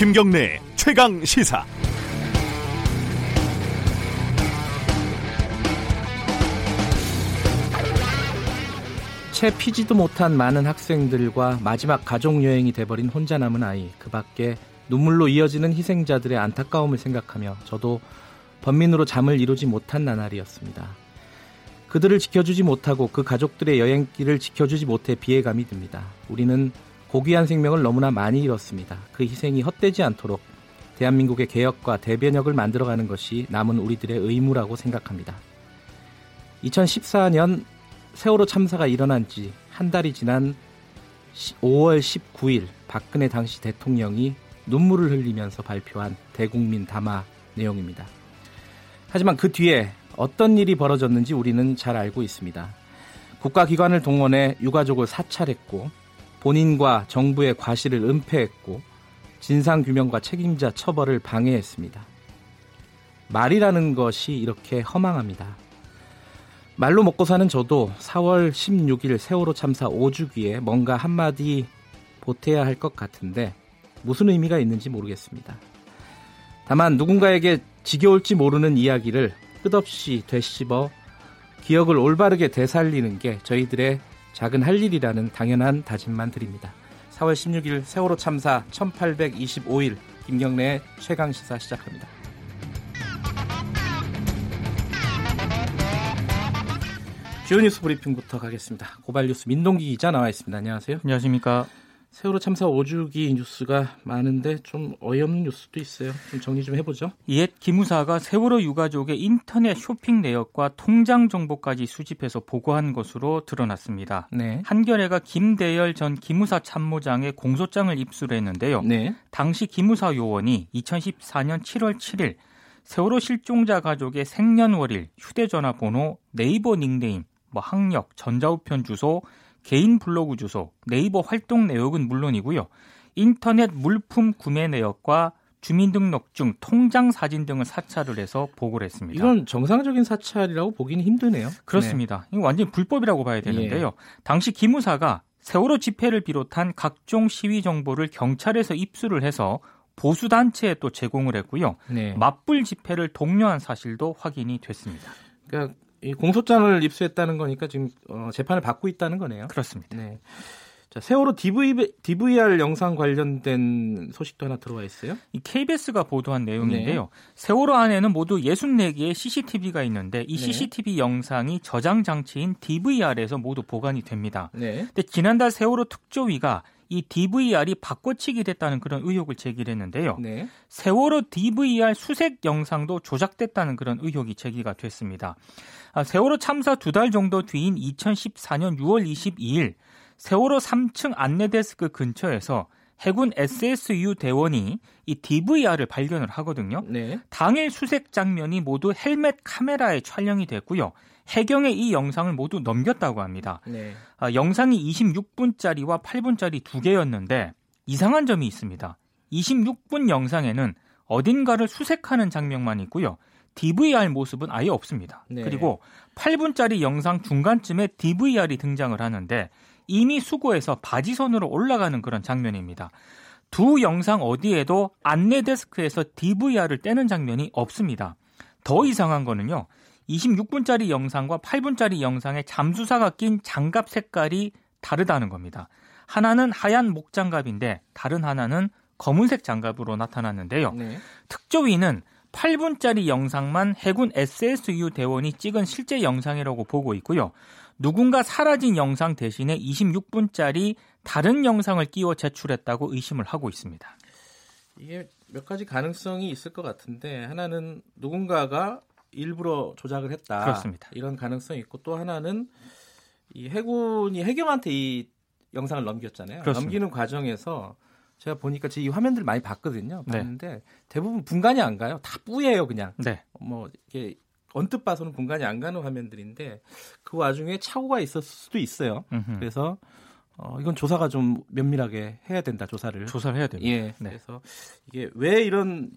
김경래 최강 시사. 채 피지도 못한 많은 학생들과 마지막 가족 여행이 돼버린 혼자 남은 아이 그 밖에 눈물로 이어지는 희생자들의 안타까움을 생각하며 저도 번민으로 잠을 이루지 못한 나날이었습니다. 그들을 지켜주지 못하고 그 가족들의 여행길을 지켜주지 못해 비애감이 듭니다. 우리는 고귀한 생명을 너무나 많이 잃었습니다. 그 희생이 헛되지 않도록 대한민국의 개혁과 대변혁을 만들어가는 것이 남은 우리들의 의무라고 생각합니다. 2014년 세월호 참사가 일어난 지 한 달이 지난 5월 19일 박근혜 당시 대통령이 눈물을 흘리면서 발표한 대국민 담화 내용입니다. 하지만 그 뒤에 어떤 일이 벌어졌는지 우리는 잘 알고 있습니다. 국가기관을 동원해 유가족을 사찰했고 본인과 정부의 과실을 은폐했고 진상규명과 책임자 처벌을 방해했습니다. 말이라는 것이 이렇게 허망합니다. 말로 먹고 사는 저도 4월 16일 세월호 참사 5주기에 뭔가 한마디 보태야 할 것 같은데 무슨 의미가 있는지 모르겠습니다. 다만 누군가에게 지겨울지 모르는 이야기를 끝없이 되씹어 기억을 올바르게 되살리는 게 저희들의 작은 할 일이라는 당연한 다짐만 드립니다. 4월 16일 세월호 참사 1825일 김경래의 최강 시사 시작합니다. 주요 뉴스 브리핑부터 가겠습니다. 고발 뉴스 민동기 기자 나와 있습니다. 안녕하세요. 안녕하십니까. 세월호 참사 5주기 뉴스가 많은데 좀 어이없는 뉴스도 있어요. 좀 정리 좀 해보죠. 옛 기무사가 세월호 유가족의 인터넷 쇼핑 내역과 통장 정보까지 수집해서 보고한 것으로 드러났습니다. 네. 한겨레가 김대열 전 기무사 참모장의 공소장을 입수했는데요. 네. 당시 기무사 요원이 2014년 7월 7일 세월호 실종자 가족의 생년월일, 휴대전화 번호, 네이버 닉네임, 뭐 학력, 전자우편 주소, 개인 블로그 주소, 네이버 활동 내역은 물론이고요. 인터넷 물품 구매 내역과 주민등록증, 통장 사진 등을 사찰을 해서 보고를 했습니다. 이건 정상적인 사찰이라고 보기는 힘드네요. 그렇습니다. 네. 이건 완전 불법이라고 봐야 되는데요. 예. 당시 기무사가 세월호 집회를 비롯한 각종 시위 정보를 경찰에서 입수를 해서 보수 단체에 또 제공을 했고요. 네. 맞불 집회를 독려한 사실도 확인이 됐습니다. 그러니까 이 공소장을 입수했다는 거니까 지금 어, 재판을 받고 있다는 거네요. 그렇습니다. 네. 자, 세월호 DV, DVR 영상 관련된 소식도 하나 들어와 있어요. 이 KBS가 보도한 내용인데요. 네. 세월호 안에는 모두 64개의 CCTV가 있는데 이 CCTV 네. 영상이 저장 장치인 DVR에서 모두 보관이 됩니다. 네. 근데 지난달 세월호 특조위가 이 DVR이 바꿔치기 됐다는 그런 의혹을 제기했는데요. 네. 세월호 DVR 수색 영상도 조작됐다는 그런 의혹이 제기가 됐습니다. 아, 세월호 참사 두 달 정도 뒤인 2014년 6월 22일 세월호 3층 안내 데스크 근처에서 해군 SSU 대원이 이 DVR을 발견을 하거든요. 네. 당일 수색 장면이 모두 헬멧 카메라에 촬영이 됐고요. 해경에 이 영상을 모두 넘겼다고 합니다. 네. 아, 영상이 26분짜리와 8분짜리 두 개였는데 이상한 점이 있습니다. 26분 영상에는 어딘가를 수색하는 장면만 있고요. DVR 모습은 아예 없습니다. 네. 그리고 8분짜리 영상 중간쯤에 DVR이 등장을 하는데 이미 수고해서 바지선으로 올라가는 그런 장면입니다. 두 영상 어디에도 안내 데스크에서 DVR을 떼는 장면이 없습니다. 더 이상한 거는요. 26분짜리 영상과 8분짜리 영상에 잠수사가 낀 장갑 색깔이 다르다는 겁니다. 하나는 하얀 목장갑인데 다른 하나는 검은색 장갑으로 나타났는데요. 네. 특조위는 8분짜리 영상만 해군 SSU 대원이 찍은 실제 영상이라고 보고 있고요. 누군가 사라진 영상 대신에 26분짜리 다른 영상을 끼워 제출했다고 의심을 하고 있습니다. 이게 몇 가지 가능성이 있을 것 같은데 하나는 누군가가 일부러 조작을 했다. 그렇습니다. 이런 가능성이 있고 또 하나는 이 해군이 해경한테 이 영상을 넘겼잖아요. 그렇습니다. 넘기는 과정에서 제가 보니까 이 화면들 많이 봤거든요. 네. 봤는데 네. 대부분 분간이 안 가요. 다 뿌예요, 그냥. 네. 뭐 이게 언뜻 봐서는 분간이 안 가는 화면들인데 그 와중에 착오가 있었을 수도 있어요. 음흠. 그래서 어, 이건 조사가 좀 면밀하게 해야 된다. 조사를. 조사를 해야 됩니다. 예. 네. 그래서 이게 왜 이런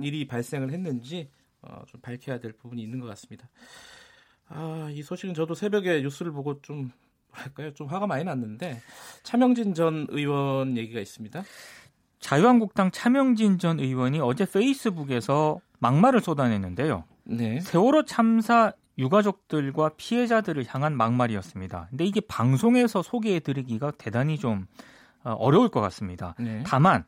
일이 발생을 했는지 어, 좀 밝혀야 될 부분이 있는 것 같습니다. 아, 이 소식은 저도 새벽에 뉴스를 보고 좀 뭐랄까요? 좀 화가 많이 났는데 차명진 전 의원 얘기가 있습니다. 자유한국당 차명진 전 의원이 어제 페이스북에서 막말을 쏟아냈는데요. 네. 세월호 참사 유가족들과 피해자들을 향한 막말이었습니다. 근데 이게 방송에서 소개해드리기가 대단히 좀 어, 어려울 것 같습니다. 네. 다만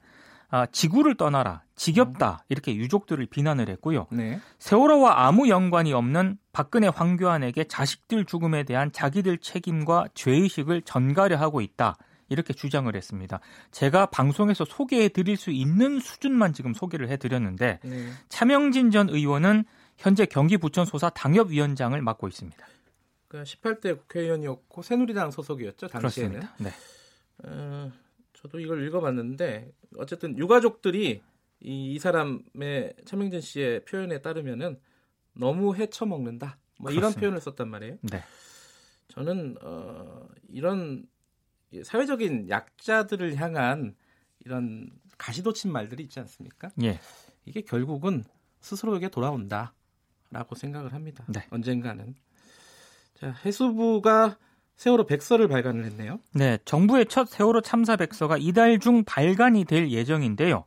아, 지구를 떠나라, 지겹다 이렇게 유족들을 비난을 했고요. 네. 세월호와 아무 연관이 없는 박근혜 황교안에게 자식들 죽음에 대한 자기들 책임과 죄의식을 전가려 하고 있다. 이렇게 주장을 했습니다. 제가 방송에서 소개해 드릴 수 있는 수준만 지금 소개를 해 드렸는데 네. 차명진 전 의원은 현재 경기 부천 소사 당협위원장을 맡고 있습니다. 그러니까 18대 국회의원이었고 새누리당 소속이었죠 당시에는. 그렇습니다. 네. 어, 저도 이걸 읽어봤는데 어쨌든 유가족들이 이, 이 사람의 차명진 씨의 표현에 따르면은 너무 헤쳐먹는다. 뭐 이런 표현을 썼단 말이에요. 네. 저는 어, 이런 사회적인 약자들을 향한 이런 가시도친 말들이 있지 않습니까? 예. 이게 결국은 스스로에게 돌아온다라고 생각을 합니다. 네. 언젠가는. 자, 해수부가 세월호 백서를 발간을 했네요. 네, 정부의 첫 세월호 참사 백서가 이달 중 발간이 될 예정인데요.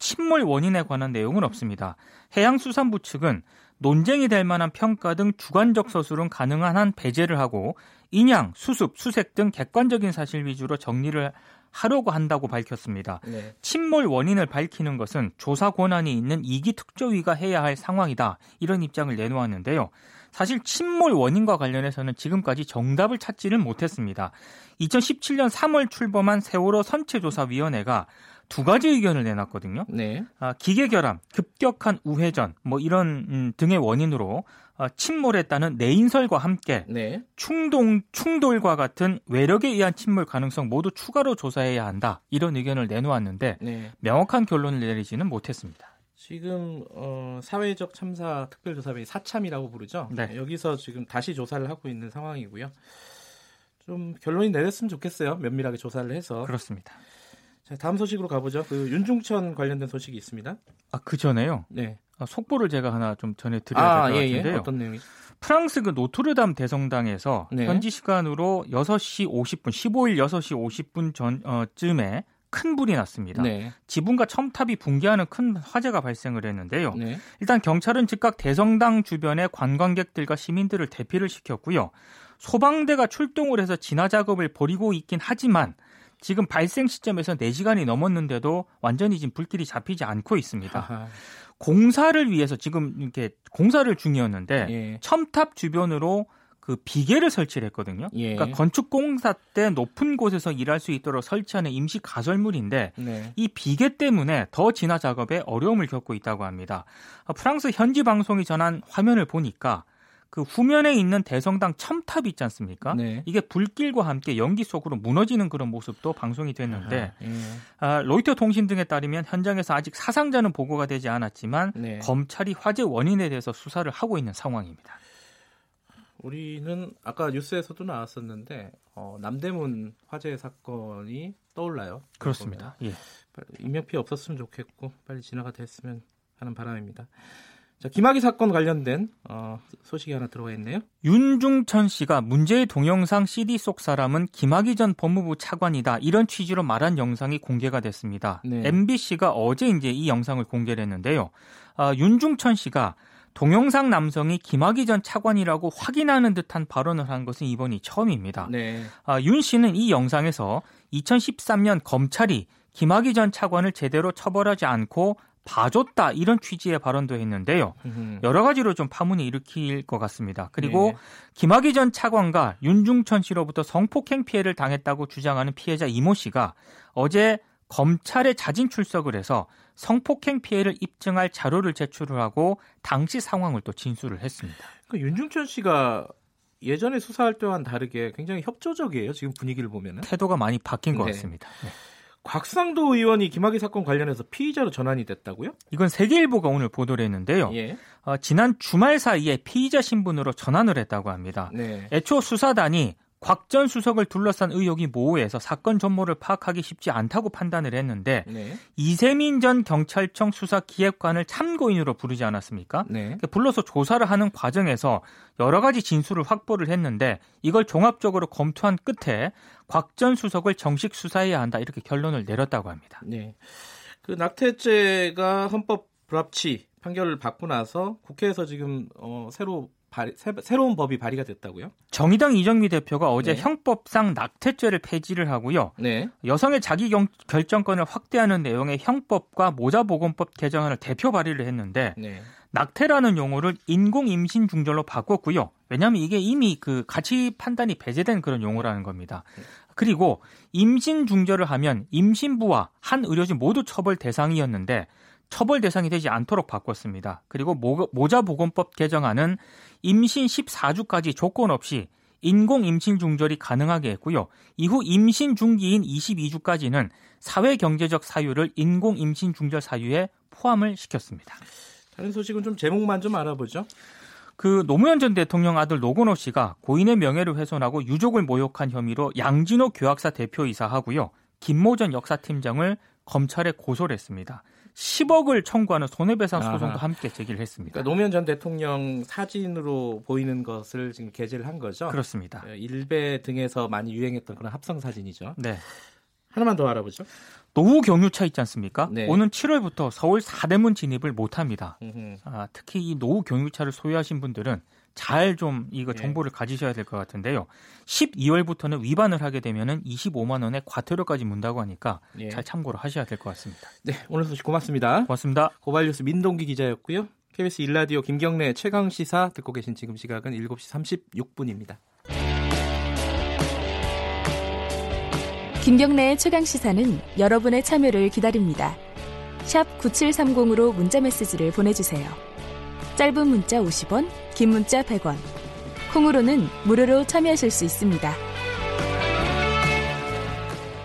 침몰 원인에 관한 내용은 없습니다. 해양수산부 측은 논쟁이 될 만한 평가 등 주관적 서술은 가능한 한 배제를 하고 인양, 수습, 수색 등 객관적인 사실 위주로 정리를 하려고 한다고 밝혔습니다. 네. 침몰 원인을 밝히는 것은 조사 권한이 있는 이기 특조위가 해야 할 사항이다. 이런 입장을 내놓았는데요. 사실 침몰 원인과 관련해서는 지금까지 정답을 찾지를 못했습니다. 2017년 3월 출범한 세월호 선체조사위원회가 두 가지 의견을 내놨거든요. 네. 아, 기계 결함, 급격한 우회전, 뭐 이런 음, 등의 원인으로 아, 침몰에 따른 내인설과 함께 네. 충동 충돌과 같은 외력에 의한 침몰 가능성 모두 추가로 조사해야 한다. 이런 의견을 내놓았는데 네. 명확한 결론을 내리지는 못했습니다. 지금 어, 사회적 참사 특별조사위 사참이라고 부르죠. 네. 여기서 지금 다시 조사를 하고 있는 상황이고요. 좀 결론이 내렸으면 좋겠어요. 면밀하게 조사를 해서. 그렇습니다. 자, 다음 소식으로 가보죠. 그 윤중천 관련된 소식이 있습니다. 아, 그 전에요? 네. 아, 속보를 제가 하나 좀 전해드려야 아, 될것 예, 예. 같은데요. 예. 어떤 내용이? 프랑스 그 노트르담 대성당에서 네. 현지 시간으로 6시 50분, 15일 6시 50분 전쯤에 큰 불이 났습니다. 네. 지붕과 첨탑이 붕괴하는 큰 화재가 발생을 했는데요. 네. 일단 경찰은 즉각 대성당 주변의 관광객들과 시민들을 대피를 시켰고요. 소방대가 출동을 해서 진화 작업을 벌이고 있긴 하지만 지금 발생 시점에서 4시간이 넘었는데도 완전히 지금 불길이 잡히지 않고 있습니다. 아하. 공사를 위해서 지금 이렇게 공사를 중이었는데 예. 첨탑 주변으로 그 비계를 설치를 했거든요. 예. 그러니까 건축 공사 때 높은 곳에서 일할 수 있도록 설치하는 임시 가설물인데 네. 이 비계 때문에 더 진화 작업에 어려움을 겪고 있다고 합니다. 프랑스 현지 방송이 전한 화면을 보니까 그 후면에 있는 대성당 첨탑 있지 않습니까? 네. 이게 불길과 함께 연기 속으로 무너지는 그런 모습도 방송이 됐는데 아, 예. 아, 로이터 통신 등에 따르면 현장에서 아직 사상자는 보고가 되지 않았지만 네. 검찰이 화재 원인에 대해서 수사를 하고 있는 상황입니다. 우리는 아까 뉴스에서도 나왔었는데 어, 남대문 화재 사건이 떠올라요. 그렇습니다. 예. 인명 피해 없었으면 좋겠고 빨리 진화가 됐으면 하는 바람입니다. 자, 김학의 사건 관련된 어, 소식이 하나 들어와 있네요. 윤중천 씨가 문제의 동영상 CD 속 사람은 김학의 전 법무부 차관이다 이런 취지로 말한 영상이 공개가 됐습니다. 네. MBC가 어제 이제 이 영상을 공개를 했는데요. 아, 윤중천 씨가 동영상 남성이 김학의 전 차관이라고 확인하는 듯한 발언을 한 것은 이번이 처음입니다. 네. 아, 윤 씨는 이 영상에서 2013년 검찰이 김학의 전 차관을 제대로 처벌하지 않고 봐줬다 이런 취지의 발언도 했는데요. 여러 가지로 좀 파문이 일으킬 것 같습니다. 그리고 네. 김학의 전 차관과 윤중천 씨로부터 성폭행 피해를 당했다고 주장하는 피해자 이모 씨가 어제 검찰에 자진 출석을 해서 성폭행 피해를 입증할 자료를 제출을 하고 당시 상황을 또 진술을 했습니다. 그 윤중천 씨가 예전에 수사할 때와는 다르게 굉장히 협조적이에요. 지금 분위기를 보면 태도가 많이 바뀐 것 네. 같습니다. 네. 곽상도 의원이 김학의 사건 관련해서 피의자로 전환이 됐다고요? 이건 세계일보가 오늘 보도를 했는데요. 예. 어, 지난 주말 사이에 피의자 신분으로 전환을 했다고 합니다. 네. 애초 수사단이 곽 전 수석을 둘러싼 의혹이 모호해서 사건 전모를 파악하기 쉽지 않다고 판단을 했는데 네. 이세민 전 경찰청 수사 기획관을 참고인으로 부르지 않았습니까? 네. 불러서 조사를 하는 과정에서 여러 가지 진술을 확보를 했는데 이걸 종합적으로 검토한 끝에 곽 전 수석을 정식 수사해야 한다 이렇게 결론을 내렸다고 합니다. 네. 그 낙태죄가 헌법 불합치 판결을 받고 나서 국회에서 지금 어, 새로 발의, 새, 로운 법이 발의가 됐다고요? 정의당 이정미 대표가 어제 네. 형법상 낙태죄를 폐지를 하고요. 네. 여성의 자기 경, 결정권을 확대하는 내용의 형법과 모자보건법 개정안을 대표 발의를 했는데 네. 낙태라는 용어를 인공 임신 중절로 바꿨고요. 왜냐하면 이게 이미 그 가치 판단이 배제된 그런 용어라는 겁니다. 그리고 임신 중절을 하면 임신부와 한 의료진 모두 처벌 대상이었는데 처벌 대상이 되지 않도록 바꿨습니다. 그리고 모자보건법 개정안은 임신 14주까지 조건 없이 인공 임신 중절이 가능하게 했고요. 이후 임신 중기인 22주까지는 사회 경제적 사유를 인공 임신 중절 사유에 포함을 시켰습니다. 다른 소식은 좀 제목만 좀 알아보죠. 그 노무현 전 대통령 아들 노건호 씨가 고인의 명예를 훼손하고 유족을 모욕한 혐의로 양진호 교학사 대표이사하고요. 김모 전 역사팀장을 검찰에 고소를 했습니다. 10억을 청구하는 손해배상 소송도 아하. 함께 제기를 했습니다. 그러니까 노무현 전 대통령 사진으로 보이는 것을 지금 게재를 한 거죠? 그렇습니다. 예, 일베 등에서 많이 유행했던 그런 합성 사진이죠. 네. 하나만 더 알아보죠. 노후 경유차 있지 않습니까? 네. 오는 7월부터 서울 사대문 진입을 못합니다. 아, 특히 이 노후 경유차를 소유하신 분들은 잘 좀 이거 예. 정보를 네. 가지셔야 될 것 같은데요. 12월부터는 위반을 하게 되면은 25만 원의 과태료까지 문다고 하니까 네. 잘 참고를 하셔야 될 것 같습니다. 네, 오늘 소식 고맙습니다. 고맙습니다. 고발뉴스 민동기 기자였고요. KBS 일라디오 김경래 최강 시사 듣고 계신 지금 시각은 7시 36분입니다. 김경래의 최강 시사는 여러분의 참여를 기다립니다. 샵 9730으로 문자 메시지를 보내 주세요. 짧은 문자 50원, 긴 문자 100원. 콩으로는 무료로 참여하실 수 있습니다.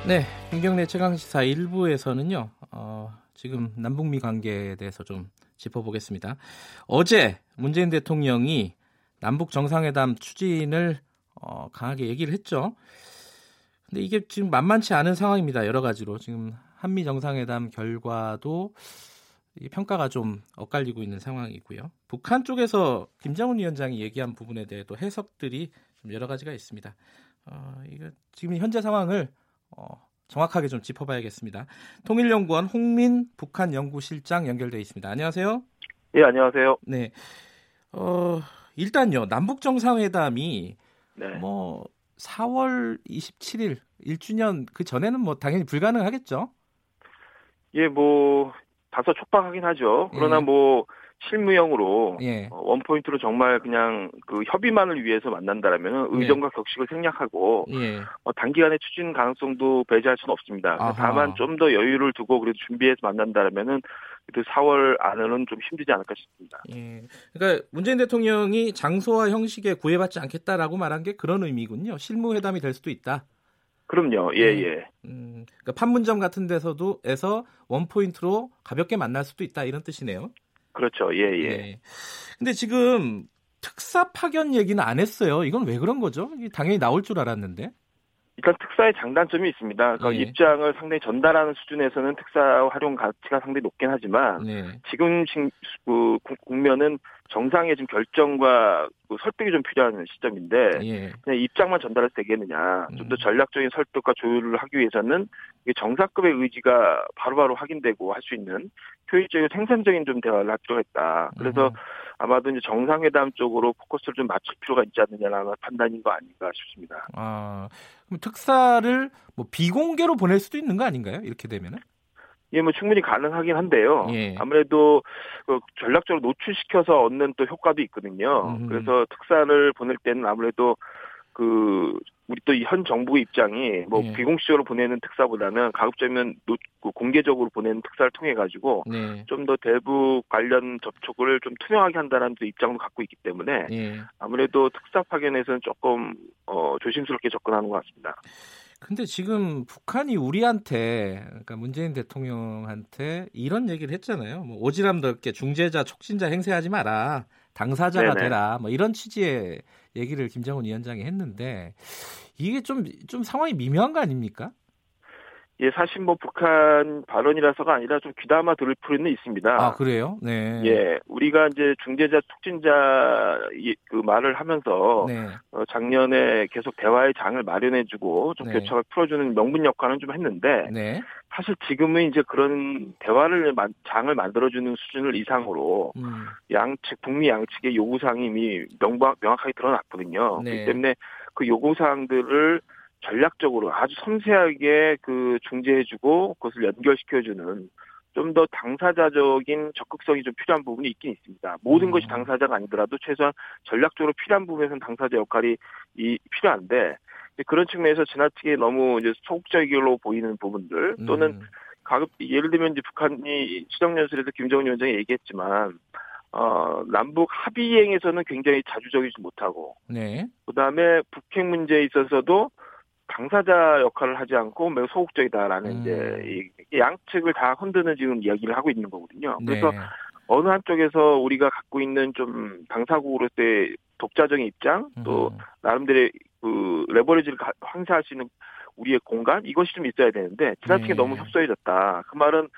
네, 김경래 최강시사 1부에서는요. 어, 지금 남북미 관계에 대해서 좀 짚어보겠습니다. 어제 문재인 대통령이 남북 정상회담 추진을 어, 강하게 얘기를 했죠. 근데 이게 지금 만만치 않은 상황입니다. 여러 가지로 지금 한미 정상회담 결과도 평가가 좀 엇갈리고 있는 상황이고요. 북한 쪽에서 김정은 위원장이 얘기한 부분에 대해도 해석들이 좀 여러 가지가 있습니다. 어, 이거 지금 현재 상황을 어, 정확하게 좀 짚어봐야겠습니다. 통일연구원 홍민 북한 연구실장 연결돼 있습니다. 안녕하세요. 예, 안녕하세요. 네. 어, 일단요 남북 정상회담이 네. 뭐 4월 27일 1주년 그 전에는 뭐 당연히 불가능하겠죠. 예, 뭐 다소 촉박하긴 하죠. 그러나 예. 뭐 실무형으로 예. 어, 원포인트로 정말 그냥 그 협의만을 위해서 만난다라면 예. 의정과 격식을 생략하고 예. 어, 단기간에 추진 가능성도 배제할 수는 없습니다. 다만 좀 더 여유를 두고 그래도 준비해서 만난다라면은 그래도 4월 안에는 좀 힘들지 않을까 싶습니다. 예. 그러니까 문재인 대통령이 장소와 형식에 구애받지 않겠다라고 말한 게 그런 의미군요. 실무 회담이 될 수도 있다. 그럼요. 예, 네. 예. 음, 그러니까 판문점 같은 데서도 에서 원 포인트로 가볍게 만날 수도 있다 이런 뜻이네요. 그렇죠. 예, 예. 네. 근데 지금 특사 파견 얘기는 안 했어요. 이건 왜 그런 거죠? 당연히 나올 줄 알았는데. 일단 특사의 장단점이 있습니다. 그 네. 입장을 상당히 전달하는 수준에서는 특사 활용 가치가 상당히 높긴 하지만 네. 지금 그 국면은 정상의 좀 결정과 그 설득이 좀 필요한 시점인데 예. 그냥 입장만 전달해서 되겠느냐 좀더 음. 전략적인 설득과 조율을 하기 위해서는 정사급의 의지가 바로바로 확인되고 할 수 있는 효율적이고 생산적인 좀 대화를 할 필요가 있다. 그래서 음. 아마도 이제 정상회담 쪽으로 포커스를 좀 맞출 필요가 있지 않느냐라는 판단인 거 아닌가 싶습니다. 아, 그럼 특사를 뭐 비공개로 보낼 수도 있는 거 아닌가요? 이렇게 되면은? 예, 뭐 충분히 가능하긴 한데요. 예. 아무래도 그 전략적으로 노출시켜서 얻는 또 효과도 있거든요. 음. 그래서 특사를 보낼 때는 아무래도 그 우리 또현 정부의 입장이 뭐 네. 비공식적으로 보내는 특사보다는 가급적이면 노, 그 공개적으로 보내는 특사를 통해 가지고 네. 좀더 대북 관련 접촉을 좀 투명하게 한다는 입장도 갖고 있기 때문에 네. 아무래도 특사 파견에서는 조금 어, 조심스럽게 접근하는 것 같습니다. 근데 지금 북한이 우리한테 그러니까 문재인 대통령한테 이런 얘기를 했잖아요. 뭐 오지랖 넓게 중재자 촉진자 행세하지 마라. 당사자가 네네. 되라. 뭐 이런 취지의 얘기를 김정은 위원장이 했는데 이게 좀 좀 상황이 미묘한 거 아닙니까? 예, 사실 뭐 북한 발언이라서가 아니라 좀 귀담아 들을 필요는 있습니다. 아, 그래요? 네. 예, 우리가 이제 중재자, 촉진자 그 말을 하면서 네. 어, 작년에 계속 대화의 장을 마련해주고 좀 네. 교착을 풀어주는 명분 역할은 좀 했는데 네. 사실 지금은 이제 그런 대화를 장을 만들어주는 수준을 이상으로 음. 양측 북미 양측의 요구사항이 명확하게 드러났거든요. 네. 그렇기 때문에 그 요구사항들을 전략적으로 아주 섬세하게 그 중재해주고 그것을 연결시켜주는 좀 더 당사자적인 적극성이 좀 필요한 부분이 있긴 있습니다. 모든 음. 것이 당사자가 아니더라도 최소한 전략적으로 필요한 부분에서는 당사자 역할이 이 필요한데 그런 측면에서 지나치게 너무 이제 소극적으로 보이는 부분들 또는 음. 가급 예를 들면 이제 북한이 시정연설에서 김정은 위원장이 얘기했지만 어, 남북 합의행에서는 굉장히 자주적이지 못하고, 네. 그 다음에 북핵 문제에 있어서도 당사자 역할을 하지 않고 매우 소극적이다라는 음. 이제 이 양측을 다 흔드는 지금 이야기를 하고 있는 거거든요. 그래서 네. 어느 한쪽에서 우리가 갖고 있는 좀 당사국으로서의 독자적인 입장 또 음. 나름대로의 그 레버리지를 행사할 수 있는 우리의 공간 이것이 좀 있어야 되는데 지나치게 네. 너무 협소해졌다. 그 말은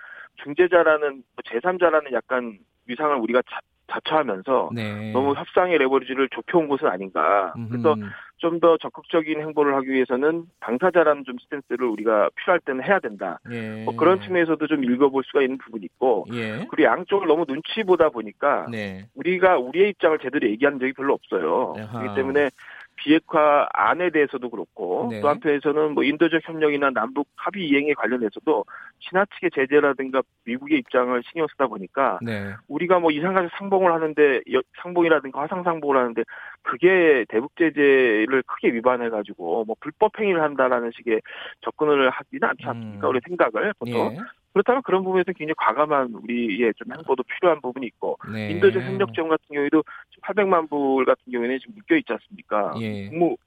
중재자라는 뭐 제3자라는 약간 위상을 우리가 자, 자처하면서 네. 너무 협상의 레버리지를 좁혀온 것은 아닌가. 그래서 좀 더 적극적인 행보를 하기 위해서는 당사자라는 좀 스탠스를 우리가 필요할 때는 해야 된다. 예. 뭐 그런 측면에서도 좀 읽어볼 수가 있는 부분이 있고 예. 그리고 양쪽을 너무 눈치 보다 보니까 네. 우리가 우리의 입장을 제대로 얘기한 적이 별로 없어요. 아하. 그렇기 때문에 비핵화 안에 대해서도 그렇고 네. 또 한편에서는 뭐 인도적 협력이나 남북 합의 이행에 관련해서도 지나치게 제재라든가 미국의 입장을 신경 쓰다 보니까 네. 우리가 뭐 이상하게 상봉을 하는데 상봉이라든가 화상 상봉을 하는데 그게 대북 제재를 크게 위반해 가지고 뭐 불법 행위를 한다라는 식의 접근을 하지는 않지 않습니까? 음. 우리 생각을 보통 예. 그렇다면 그런 부분에서 굉장히 과감한 우리의 좀 행보도 필요한 부분이 있고 네. 인도적 협력 지원 같은 경우에도 800만 불 같은 경우에는 지금 묶여 있지 않습니까? 예. 국무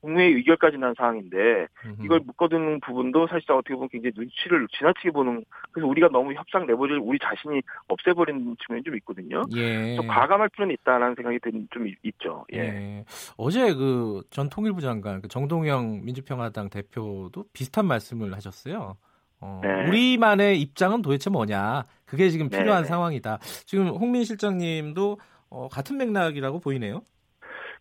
국무회의 의결까지 난 사항인데 이걸 묶어두는 부분도 사실상 어떻게 보면 굉장히 눈치를 지나치게 보는 그래서 우리가 너무 협상 내부를 우리 자신이 없애버리는 측면이 좀 있거든요. 예. 좀 과감할 필요는 있다라는 생각이 좀 있죠. 예. 예. 어제 그 전 통일부 장관 그 정동영 민주평화당 대표도 비슷한 말씀을 하셨어요. 어, 네. 우리만의 입장은 도대체 뭐냐? 그게 지금 필요한 네. 상황이다. 지금 홍민 실장님도 어, 같은 맥락이라고 보이네요.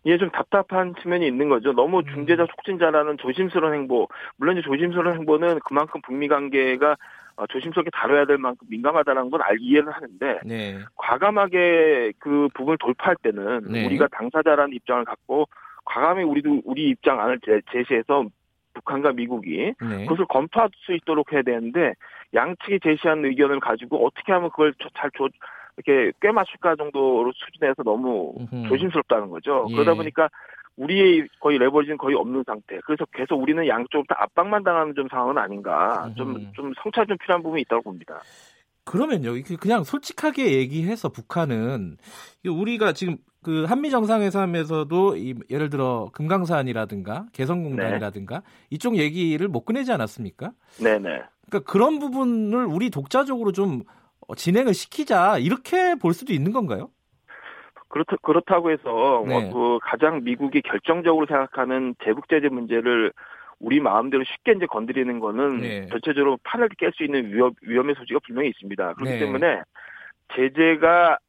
이게 좀 답답한 측면이 있는 거죠. 너무 음. 중재자 촉진자라는 조심스러운 행보. 물론 이제 조심스러운 행보는 그만큼 북미 관계가 어, 조심스럽게 다뤄야 될 만큼 민감하다는 건 알, 이해를 하는데 네. 과감하게 그 부분을 돌파할 때는 네. 우리가 당사자라는 입장을 갖고 과감히 우리도 우리 입장 안을 제, 제시해서 북한과 미국이 네. 그것을 검토할 수 있도록 해야 되는데 양측이 제시한 의견을 가지고 어떻게 하면 그걸 잘 조, 이렇게 꽤 맞출까 정도로 수준에서 너무. 조심스럽다는 거죠. 예. 그러다 보니까 우리의 거의 레버리지는 거의 없는 상태. 그래서 계속 우리는 양쪽으로 압박만 당하는 좀 상황은 아닌가. 좀, 좀 성찰 좀 필요한 부분이 있다고 봅니다. 그러면요, 그냥 솔직하게 얘기해서 북한은 우리가 지금 그 한미 정상회담에서도 이, 예를 들어 금강산이라든가 개성공단이라든가 네. 이쪽 얘기를 못 꺼내지 않았습니까? 네네. 그러니까 그런 부분을 우리 독자적으로 좀 진행을 시키자 이렇게 볼 수도 있는 건가요? 그렇다 그렇다고 해서 뭐 네. 뭐 그 가장 미국이 결정적으로 생각하는 대북 제재 문제를 우리 마음대로 쉽게 이제 건드리는 거는 네. 전체적으로 판을 깰 수 있는 위험, 위험의 소지가 분명히 있습니다. 그렇기 네. 때문에 제재가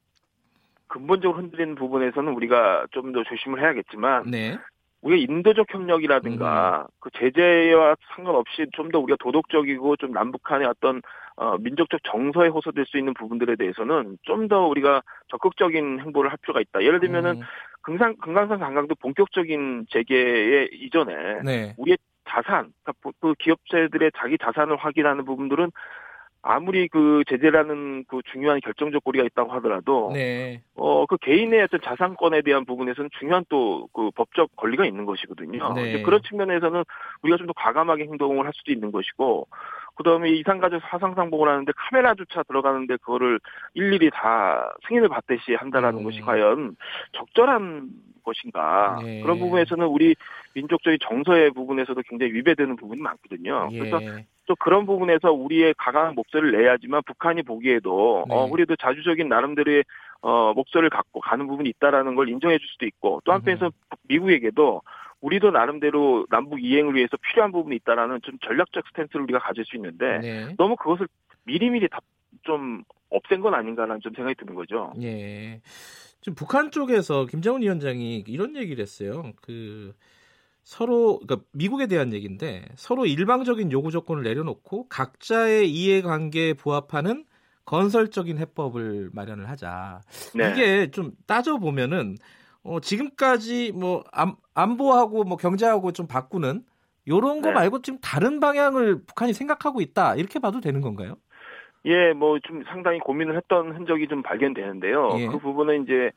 근본적으로 흔들리는 부분에서는 우리가 좀 더 조심을 해야겠지만 네. 우리가 인도적 협력이라든가 음. 그 제재와 상관없이 좀 더 우리가 도덕적이고 좀 남북한의 어떤 어, 민족적 정서에 호소될 수 있는 부분들에 대해서는 좀 더 우리가 적극적인 행보를 할 필요가 있다. 예를 들면은 음. 금산 금강산 관광도 본격적인 재개의 이전에 네. 우리의 자산, 그러니까 그 기업체들의 자기 자산을 확인하는 부분들은 아무리 그 제재라는 그 중요한 결정적 고리가 있다고 하더라도 네. 어그 개인의 어떤 자산권에 대한 부분에서는 중요한 또 그 법적 권리가 있는 것이거든요. 네. 그런 측면에서는 우리가 좀 더 과감하게 행동을 할 수도 있는 것이고 그다음에 이산가족 사상상봉을 하는데 카메라조차 들어가는데 그거를 일일이 다 승인을 받듯이 한다라는 음. 것이 과연 적절한 것인가 네. 그런 부분에서는 우리 민족적인 정서의 부분에서도 굉장히 위배되는 부분이 많거든요. 예. 그래서 또 그런 부분에서 우리의 강한 목소리를 내야지만 북한이 보기에도 네. 어 우리도 자주적인 나름대로의 어 목소리를 갖고 가는 부분이 있다라는 걸 인정해 줄 수도 있고 또 한편에서 음. 미국에게도 우리도 나름대로 남북 이행을 위해서 필요한 부분이 있다라는 좀 전략적 스탠스를 우리가 가질 수 있는데 네. 너무 그것을 미리미리 다 좀 없앤 건 아닌가라는 좀 생각이 드는 거죠. 예. 지금 북한 쪽에서 김정은 위원장이 이런 얘기를 했어요. 그 서로 그러니까 미국에 대한 얘기인데 서로 일방적인 요구 조건을 내려놓고 각자의 이해관계에 부합하는 건설적인 해법을 마련을 하자. 네. 이게 좀 따져 보면은 어, 지금까지 뭐 안, 안보하고 뭐 경제하고 좀 바꾸는 요런 거 네. 말고 지금 다른 방향을 북한이 생각하고 있다 이렇게 봐도 되는 건가요? 예, 뭐 좀 상당히 고민을 했던 흔적이 좀 발견되는데요. 예. 그 부분은 이제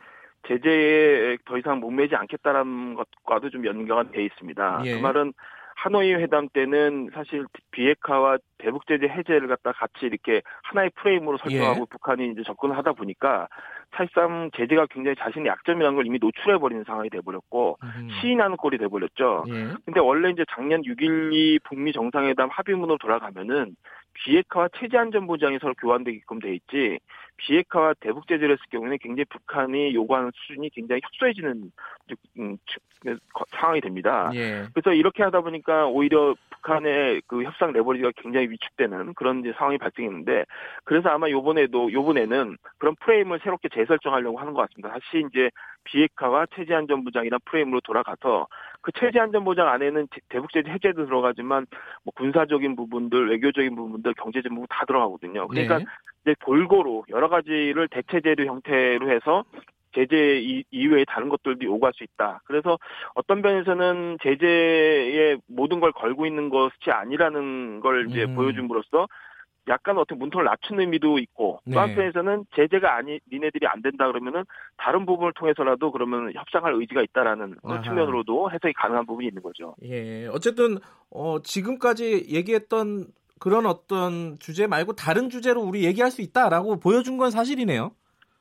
제재에 더 이상 목매지 않겠다라는 것과도 좀 연결이 돼 있습니다. 예. 그 말은 하노이 회담 때는 사실 비핵화와 대북 제재 해제를 갖다 같이 이렇게 하나의 프레임으로 설정하고 예. 북한이 이제 접근을 하다 보니까 사실상 제재가 굉장히 자신의 약점이라는 걸 이미 노출해 버리는 상황이 돼 버렸고 음. 시인하는 꼴이 돼 버렸죠. 예. 근데 원래 이제 작년 6.12 북미 정상회담 합의문으로 돌아가면은 비핵화와 체제 안전 보장이 서로 교환되게끔 돼 있지 비핵화와 대북 제재를 했을 경우에는 굉장히 북한이 요구하는 수준이 굉장히 협소해지는 음, 상황이 됩니다. 예. 그래서 이렇게 하다 보니까 오히려 북한의 그 협상 레버리지가 굉장히 위축되는 그런 상황이 발생했는데 그래서 아마 요번에도 요번에는 그런 프레임을 새롭게 재설정하려고 하는 것 같습니다. 다시 이제 비핵화와 체제 안전 보장이란 프레임으로 돌아가서 그 체제 안전 보장 안에는 대북 제재 해제도 들어가지만 뭐 군사적인 부분들, 외교적인 부분들, 경제적 부분 다 들어가거든요. 그러니까 네. 이제 골고루 여러 가지를 대체제도 형태로 해서 제재 이외에 다른 것들도 요구할 수 있다. 그래서 어떤 면에서는 제재에 모든 걸 걸고 있는 것이 아니라는 걸 이제 음. 보여줌으로써 약간 어떻게 문턱을 낮춘 의미도 있고 네. 또 한편에서는 제재가 아니 니네들이 안 된다 그러면은 다른 부분을 통해서라도 그러면 협상할 의지가 있다라는 그런 측면으로도 해석이 가능한 부분이 있는 거죠. 예, 어쨌든 어, 지금까지 얘기했던 그런 어떤 주제 말고 다른 주제로 우리 얘기할 수 있다라고 보여준 건 사실이네요.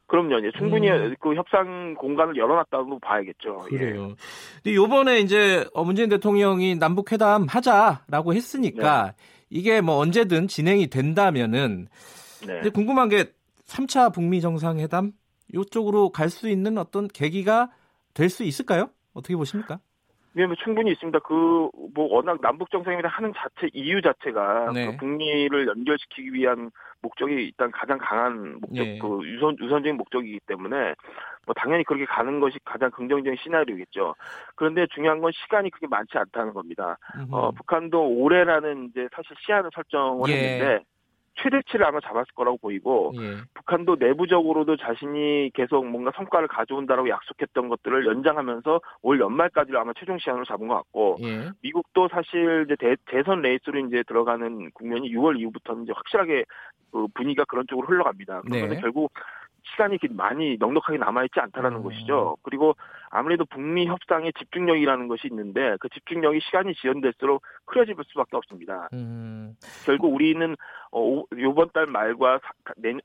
그럼요. 이제 충분히 음. 그 협상 공간을 열어놨다고 봐야겠죠. 예. 그래요. 예. 근데 요번에 이제 어, 문재인 대통령이 남북 회담 하자라고 했으니까 네. 이게 뭐 언제든 진행이 된다면은 네. 근데 궁금한 게 3차 북미 정상회담 이쪽으로 갈 수 있는 어떤 계기가 될 수 있을까요? 어떻게 보십니까? 네, 뭐 충분히 있습니다. 그 뭐 워낙 남북 정상회담 하는 자체 이유 자체가 네. 그 북미를 연결시키기 위한 목적이 일단 가장 강한 목적, 네. 그 유선 우선적인 목적이기 때문에 뭐 당연히 그렇게 가는 것이 가장 긍정적인 시나리오겠죠. 그런데 중요한 건 시간이 그렇게 많지 않다는 겁니다. 어, 북한도 올해라는 이제 사실 시한을 설정을 예. 했는데 최대치를 아마 잡았을 거라고 보이고 예. 북한도 내부적으로도 자신이 계속 뭔가 성과를 가져온다라고 약속했던 것들을 연장하면서 올 연말까지를 아마 최종 시한으로 잡은 것 같고 예. 미국도 사실 이제 대, 대선 레이스로 이제 들어가는 국면이 6월 이후부터는 이제 확실하게 그 분위기가 그런 쪽으로 흘러갑니다. 그러면 네. 결국 시간이 많이 넉넉하게 남아있지 않다라는 음. 것이죠. 그리고 아무래도 북미 협상의 집중력이라는 것이 있는데 그 집중력이 시간이 지연될수록 흐려질 수밖에 없습니다. 음. 결국 우리는 어, 요번 달 말과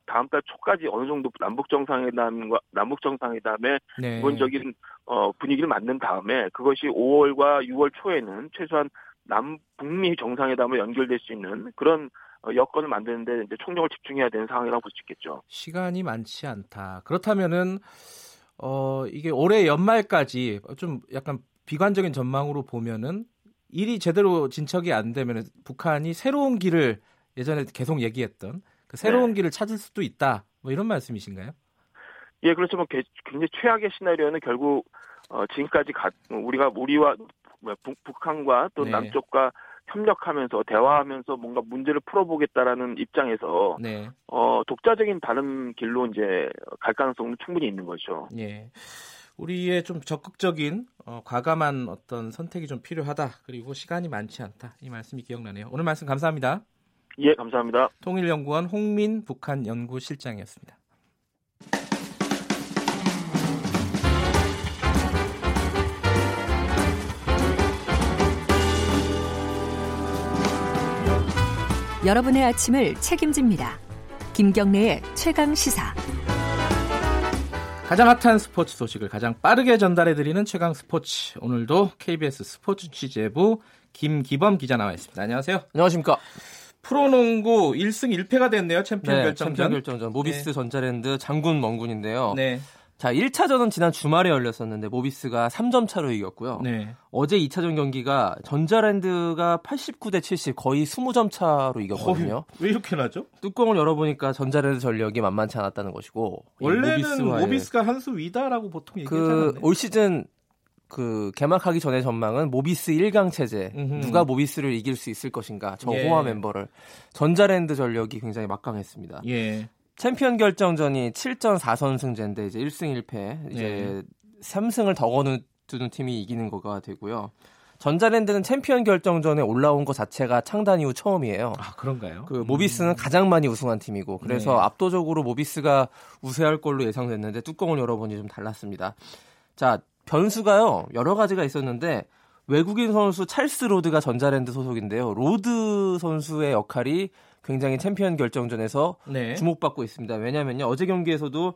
다음 달 초까지 어느 정도 남북 정상회담과 남북 정상회담의 네. 기본적인 어, 분위기를 만든 다음에 그것이 5월과 6월 초에는 최소한 남북미 정상회담을 연결될 수 있는 그런 어, 여건을 만드는데 이제 총력을 집중해야 되는 상황이라고 볼 수 있겠죠. 시간이 많지 않다. 그렇다면은 어 이게 올해 연말까지 좀 약간 비관적인 전망으로 보면은 일이 제대로 진척이 안 되면 북한이 새로운 길을 예전에 계속 얘기했던 그 새로운 네. 길을 찾을 수도 있다. 뭐 이런 말씀이신가요? 예, 그렇죠. 뭐 굉장히 최악의 시나리오는 결국 어, 지금까지 가, 우리가 우리와 뭐 북, 북한과 또 네. 남쪽과 협력하면서 대화하면서 뭔가 문제를 풀어보겠다라는 입장에서 네. 어, 독자적인 다른 길로 이제 갈 가능성은 충분히 있는 거죠. 예. 우리의 좀 적극적인 어, 과감한 어떤 선택이 좀 필요하다. 그리고 시간이 많지 않다. 이 말씀이 기억나네요. 오늘 말씀 감사합니다. 예, 감사합니다. 통일연구원 홍민 북한 연구실장이었습니다. 여러분의 아침을 책임집니다. 김경래의 최강 시사. 가장 핫한 스포츠 소식을 가장 빠르게 전달해드리는 최강 스포츠. 오늘도 KBS 스포츠 취재부 김기범 기자 나와 있습니다. 안녕하세요. 안녕하십니까. 프로농구 1승 1패가 됐네요. 챔피언 네, 결정전. 챔피언 결정전. 모비스 네. 전자랜드 장군 멍군인데요. 네. 자, 1차전은 지난 주말에 열렸었는데 모비스가 3점 차로 이겼고요. 네. 어제 2차전 경기가 전자랜드가 89대 70 거의 20점 차로 이겼거든요. 어, 왜 이렇게 나죠? 뚜껑을 열어보니까 전자랜드 전력이 만만치 않았다는 것이고 원래는 모비스가 한 수 위다라고 보통 얘기하잖아요. 그 올 시즌 그 개막하기 전에 전망은 모비스 1강 체제 음흠. 누가 모비스를 이길 수 있을 것인가 저 예. 호화 멤버를 전자랜드 전력이 굉장히 막강했습니다. 예. 챔피언 결정전이 7전 4선승제인데 이제 1승 1패 이제 예. 3승을 더 거두는 팀이 이기는 거가 되고요. 전자랜드는 챔피언 결정전에 올라온 것 자체가 창단 이후 처음이에요. 아 그런가요? 그 모비스는 음. 가장 많이 우승한 팀이고 그래서 네. 압도적으로 모비스가 우세할 걸로 예상됐는데 뚜껑을 열어보니 좀 달랐습니다. 자 변수가요 여러 가지가 있었는데 외국인 선수 찰스 로드가 전자랜드 소속인데요. 로드 선수의 역할이 굉장히 챔피언 결정전에서 네. 주목받고 있습니다. 왜냐면요 어제 경기에서도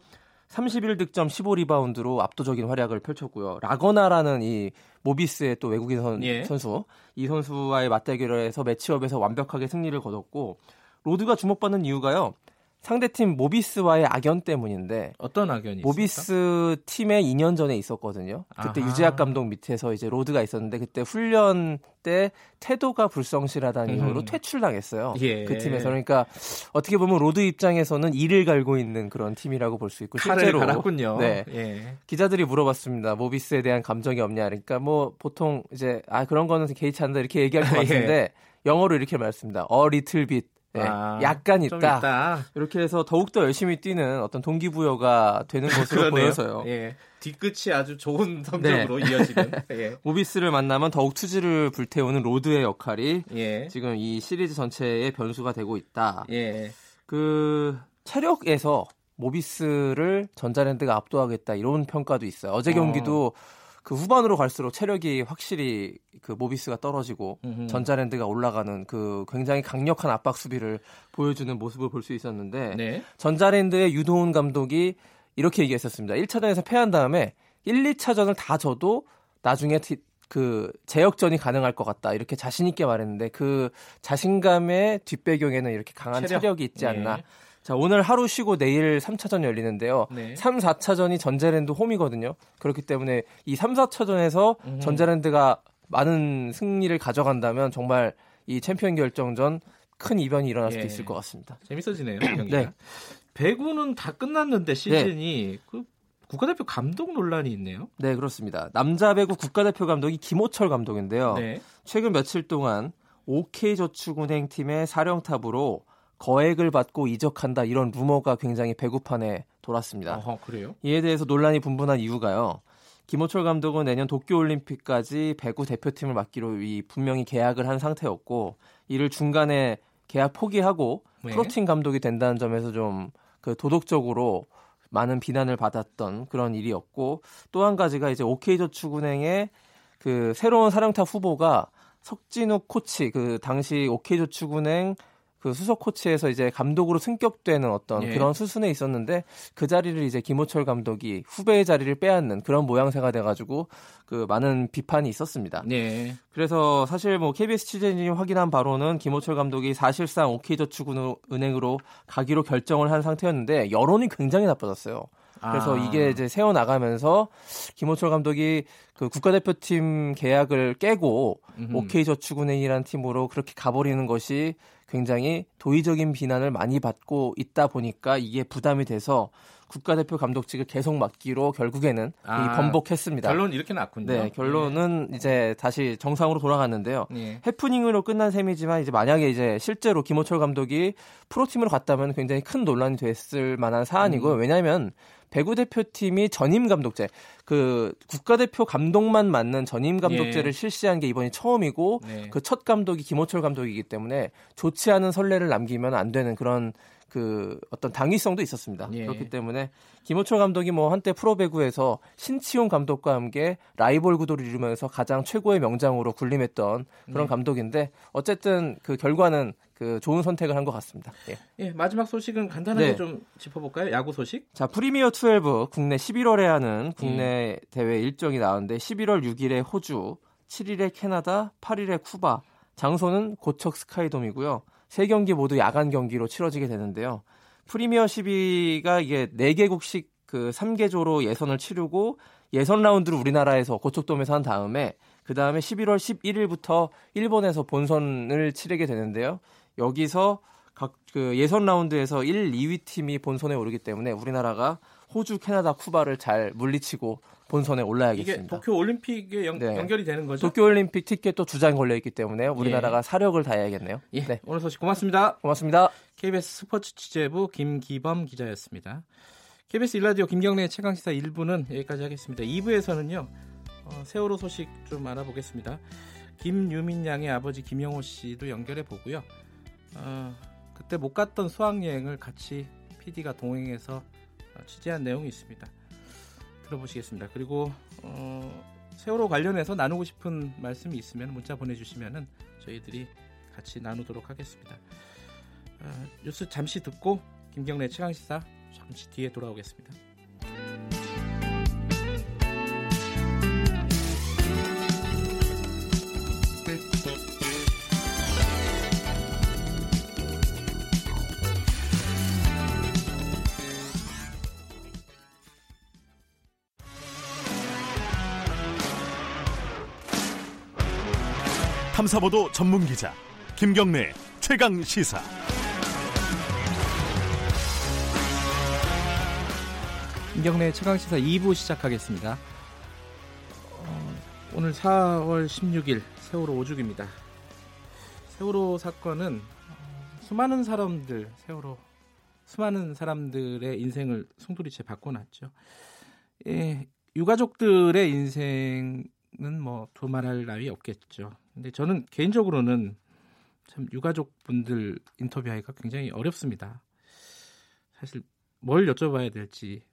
31득점 15리바운드로 압도적인 활약을 펼쳤고요. 라건아라는 이 모비스의 또 외국인 선, 예. 선수 이 선수와의 맞대결을 해서 매치업에서 완벽하게 승리를 거뒀고 로드가 주목받는 이유가요. 상대팀 모비스와의 악연 때문인데 어떤 악연이 모비스 있습니까? 팀에 2년 전에 있었거든요. 그때 아하. 유재학 감독 밑에서 이제 로드가 있었는데 그때 훈련 때 태도가 불성실하다는 음. 이유로 퇴출당했어요. 예. 그 팀에서 그러니까 어떻게 보면 로드 입장에서는 이를 갈고 있는 그런 팀이라고 볼 수 있고 실제로 갈았군요. 네. 예. 기자들이 물어봤습니다. 모비스에 대한 감정이 없냐. 그러니까 뭐 보통 이제 아 그런 거는 개의치 않는다 이렇게 얘기할 것 예. 같은데 예. 영어로 이렇게 말했습니다. A little bit 네, 아, 약간 있다. 있다. 이렇게 해서 더욱더 열심히 뛰는 어떤 동기부여가 되는 것으로 보여서요. 예. 뒤끝이 아주 좋은 성적으로 네. 이어지는. 예. 모비스를 만나면 더욱 투지를 불태우는 로드의 역할이 예. 지금 이 시리즈 전체의 변수가 되고 있다. 예. 그 체력에서 모비스를 전자랜드가 압도하겠다 이런 평가도 있어요. 어제 경기도 어. 그 후반으로 갈수록 체력이 확실히 그 모비스가 떨어지고 음흠. 전자랜드가 올라가는 그 굉장히 강력한 압박 수비를 보여주는 모습을 볼 수 있었는데 네. 전자랜드의 유도훈 감독이 이렇게 얘기했었습니다. 1차전에서 패한 다음에 1, 2차전을 다 져도 나중에 그 재역전이 가능할 것 같다 이렇게 자신 있게 말했는데 그 자신감의 뒷배경에는 이렇게 강한 체력. 이 있지 않나. 네. 자, 오늘 하루 쉬고 내일 3차전 열리는데요. 네. 3, 4차전이 전자랜드 홈이거든요. 그렇기 때문에 이 3, 4차전에서 음. 전자랜드가 많은 승리를 가져간다면 정말 이 챔피언 결정전 큰 이변이 일어날 수도 예. 있을 것 같습니다. 재밌어지네요. 네. 배구는 다 끝났는데 시즌이 네. 그 국가대표 감독 논란이 있네요. 네, 그렇습니다. 남자 배구 국가대표 감독이 김호철 감독인데요. 네. 최근 며칠 동안 OK저축은행 팀의 사령탑으로 거액을 받고 이적한다 이런 루머가 굉장히 배구판에 돌았습니다. 아, 그래요? 이에 대해서 논란이 분분한 이유가요. 김호철 감독은 내년 도쿄올림픽까지 배구 대표팀을 맡기로 이 분명히 계약을 한 상태였고 이를 중간에 계약 포기하고 네. 프로팀 감독이 된다는 점에서 좀 그 도덕적으로 많은 비난을 받았던 그런 일이었고 또 한 가지가 이제 OK저축은행의 그 새로운 사령탑 후보가 석진욱 코치 그 당시 OK저축은행 그 수석 코치에서 이제 감독으로 승격되는 어떤 예. 그런 수순에 있었는데 그 자리를 이제 김호철 감독이 후배의 자리를 빼앗는 그런 모양새가 돼가지고 그 많은 비판이 있었습니다. 예. 그래서 사실 뭐 KBS 취재진이 확인한 바로는 김호철 감독이 사실상 OK저축은행으로 가기로 결정을 한 상태였는데 여론이 굉장히 나빠졌어요. 그래서 아. 이게 이제 세워 나가면서 김호철 감독이 그 국가대표팀 계약을 깨고 OK저축은행이라는 팀으로 그렇게 가버리는 것이 굉장히 도의적인 비난을 많이 받고 있다 보니까 이게 부담이 돼서 국가대표 감독직을 계속 맡기로 결국에는 아, 번복했습니다. 결론 이렇게 났군요. 네, 결론은 네. 이제 다시 정상으로 돌아갔는데요. 네. 해프닝으로 끝난 셈이지만 이제 만약에 이제 실제로 김호철 감독이 프로팀으로 갔다면 굉장히 큰 논란이 됐을 만한 사안이고요. 음. 왜냐하면 배구 대표팀이 전임 감독제 그 국가대표 감독만 맡는 전임 감독제를 예. 실시한 게 이번이 처음이고 네. 그첫 감독이 김호철 감독이기 때문에 좋지 않은 선례를 남기면 안 되는 그런 그 어떤 당위성도 있었습니다. 예. 그렇기 때문에 김호철 감독이 뭐 한때 프로배구에서 신치용 감독과 함께 라이벌 구도를 이루면서 가장 최고의 명장으로 군림했던 그런 네. 감독인데 어쨌든 그 결과는 그 좋은 선택을 한 것 같습니다. 예. 예. 마지막 소식은 간단하게 네. 좀 짚어볼까요? 야구 소식? 자, 프리미어 12 국내 11월에 하는 국내 예. 대회 일정이 나오는데 11월 6일에 호주, 7일에 캐나다, 8일에 쿠바, 장소는 고척 스카이돔이고요. 세 경기 모두 야간 경기로 치러지게 되는데요. 프리미어 12가 이게 4개국씩 그 3개조로 예선을 치르고 예선 라운드를 우리나라에서 고척돔에서 한 다음에 그 다음에 11월 11일부터 일본에서 본선을 치르게 되는데요. 여기서 각 그 예선 라운드에서 1, 2위 팀이 본선에 오르기 때문에 우리나라가 호주, 캐나다, 쿠바를 잘 물리치고 본선에 올라야겠습니다. 이게 도쿄 올림픽에 연, 네. 결이 되는 거죠? 도쿄 올림픽 티켓도 두 장 걸려 있기 때문에 우리나라가 예. 사력을 다해야겠네요. 예. 네. 오늘 소식 고맙습니다. 고맙습니다. KBS 스포츠 취재부 김기범 기자였습니다. KBS 일라디오 김경래 최강 시사 1부는 여기까지 하겠습니다. 2부에서는요. 어, 세월호 소식 좀 알아보겠습니다. 김유민 양의 아버지 김영호 씨도 연결해 보고요. 어, 그때 못 갔던 수학여행을 같이 PD가 동행해서 어, 취재한 내용이 있습니다. 들어보시겠습니다. 그리고 어, 세월호 관련해서 나누고 싶은 말씀이 있으면 문자 보내주시면 저희들이 같이 나누도록 하겠습니다. 어, 뉴스 잠시 듣고 김경래 최강 시사 잠시 뒤에 돌아오겠습니다. 탐사보도 전문 기자 김경래 최강 시사. 김경래 최강 시사 2부 시작하겠습니다. 어, 오늘 4월 16일 세월호 5주기입니다. 세월호 사건은 어, 수많은 사람들 세월호 수많은 사람들의 인생을 송두리째 바꿔놨죠. 예, 유가족들의 인생은 뭐 두말할 나위 없겠죠. 근데 저는 개인적으로는 참 유가족 분들 인터뷰하기가 굉장히 어렵습니다. 사실 뭘 여쭤봐야 될지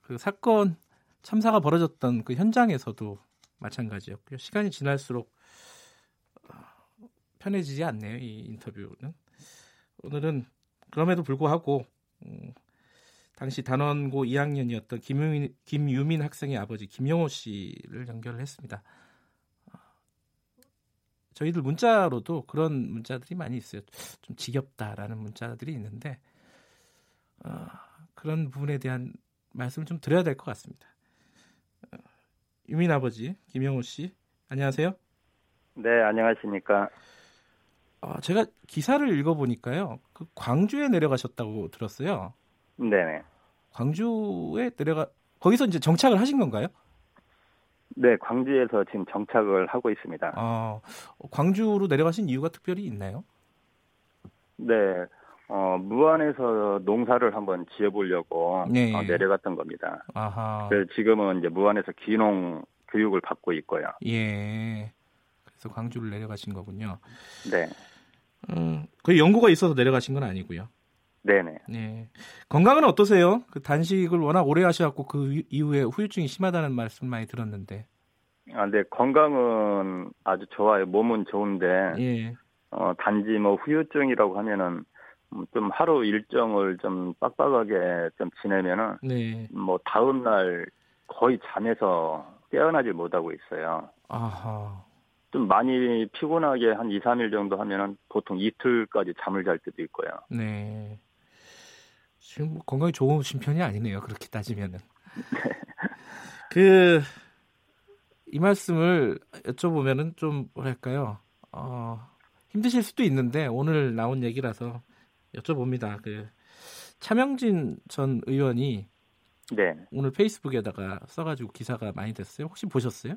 그 사건 참사가 벌어졌던 그 현장에서도 마찬가지였고요. 시간이 지날수록 어, 편해지지 않네요. 이 인터뷰는 오늘은 그럼에도 불구하고 음, 당시 단원고 2학년이었던 김유민, 김유민 학생의 아버지 김영호 씨를 연결을 했습니다. 저희들 문자로도 그런 문자들이 많이 있어요. 좀 지겹다라는 문자들이 있는데 어, 그런 부분에 대한 말씀을 좀 드려야 될 것 같습니다. 어, 유민 아버지 김영호 씨 안녕하세요. 네 안녕하십니까. 어, 제가 기사를 읽어보니까요. 그 광주에 내려가셨다고 들었어요. 네네. 광주에 내려가 거기서 이제 정착을 하신 건가요? 네, 광주에서 지금 정착을 하고 있습니다. 아, 광주로 내려가신 이유가 특별히 있나요? 네, 어, 무안에서 농사를 한번 지어보려고 네. 어, 내려갔던 겁니다. 아하. 그래서 지금은 이제 무안에서 기농 교육을 받고 있고요. 예. 그래서 광주를 내려가신 거군요. 네. 음, 그 연구가 있어서 내려가신 건 아니고요. 네네. 네. 건강은 어떠세요? 그 단식을 워낙 오래 하셔갖고 그 이후에 후유증이 심하다는 말씀 많이 들었는데. 아, 네. 건강은 아주 좋아요. 몸은 좋은데. 예. 어, 단지 뭐 후유증이라고 하면은 좀 하루 일정을 좀 빡빡하게 좀 지내면은. 네. 뭐 다음날 거의 잠에서 깨어나지 못하고 있어요. 아하. 좀 많이 피곤하게 한 2, 3일 정도 하면은 보통 이틀까지 잠을 잘 때도 있고요. 네. 지금 뭐 건강이 좋으신 편이 아니네요. 그렇게 따지면은. 그, 이 말씀을 여쭤보면은 좀, 뭐랄까요. 어, 힘드실 수도 있는데, 오늘 나온 얘기라서 여쭤봅니다. 그, 차명진 전 의원이 네. 오늘 페이스북에다가 써가지고 기사가 많이 됐어요. 혹시 보셨어요?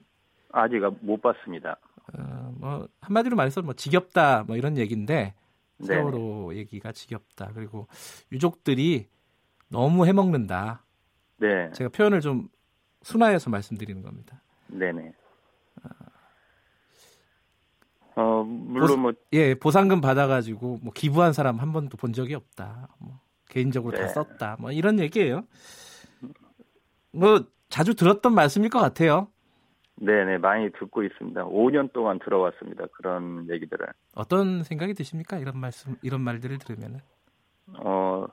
아직 못 봤습니다. 어, 뭐 한마디로 말해서 뭐 지겹다 뭐 이런 얘기인데 네. 세월호 얘기가 지겹다. 그리고 유족들이 너무 해먹는다. 네. 제가 표현을 좀 순화해서 말씀드리는 겁니다. 네네. 어, 물론 보, 뭐. 예, 보상금 받아 가지고 뭐 기부한 사람 한 번도 본 적이 없다. 뭐 개인적으로 네. 다 썼다. 뭐 이런 얘기예요. 뭐 자주 들었던 말씀일 것 같아요. 네네, 많이 듣고 있습니다. 5년 동안 들어왔습니다. 그런 얘기들을. 어떤 생각이 드십니까? 이런 말씀, 이런 말들을 들으면은? 어,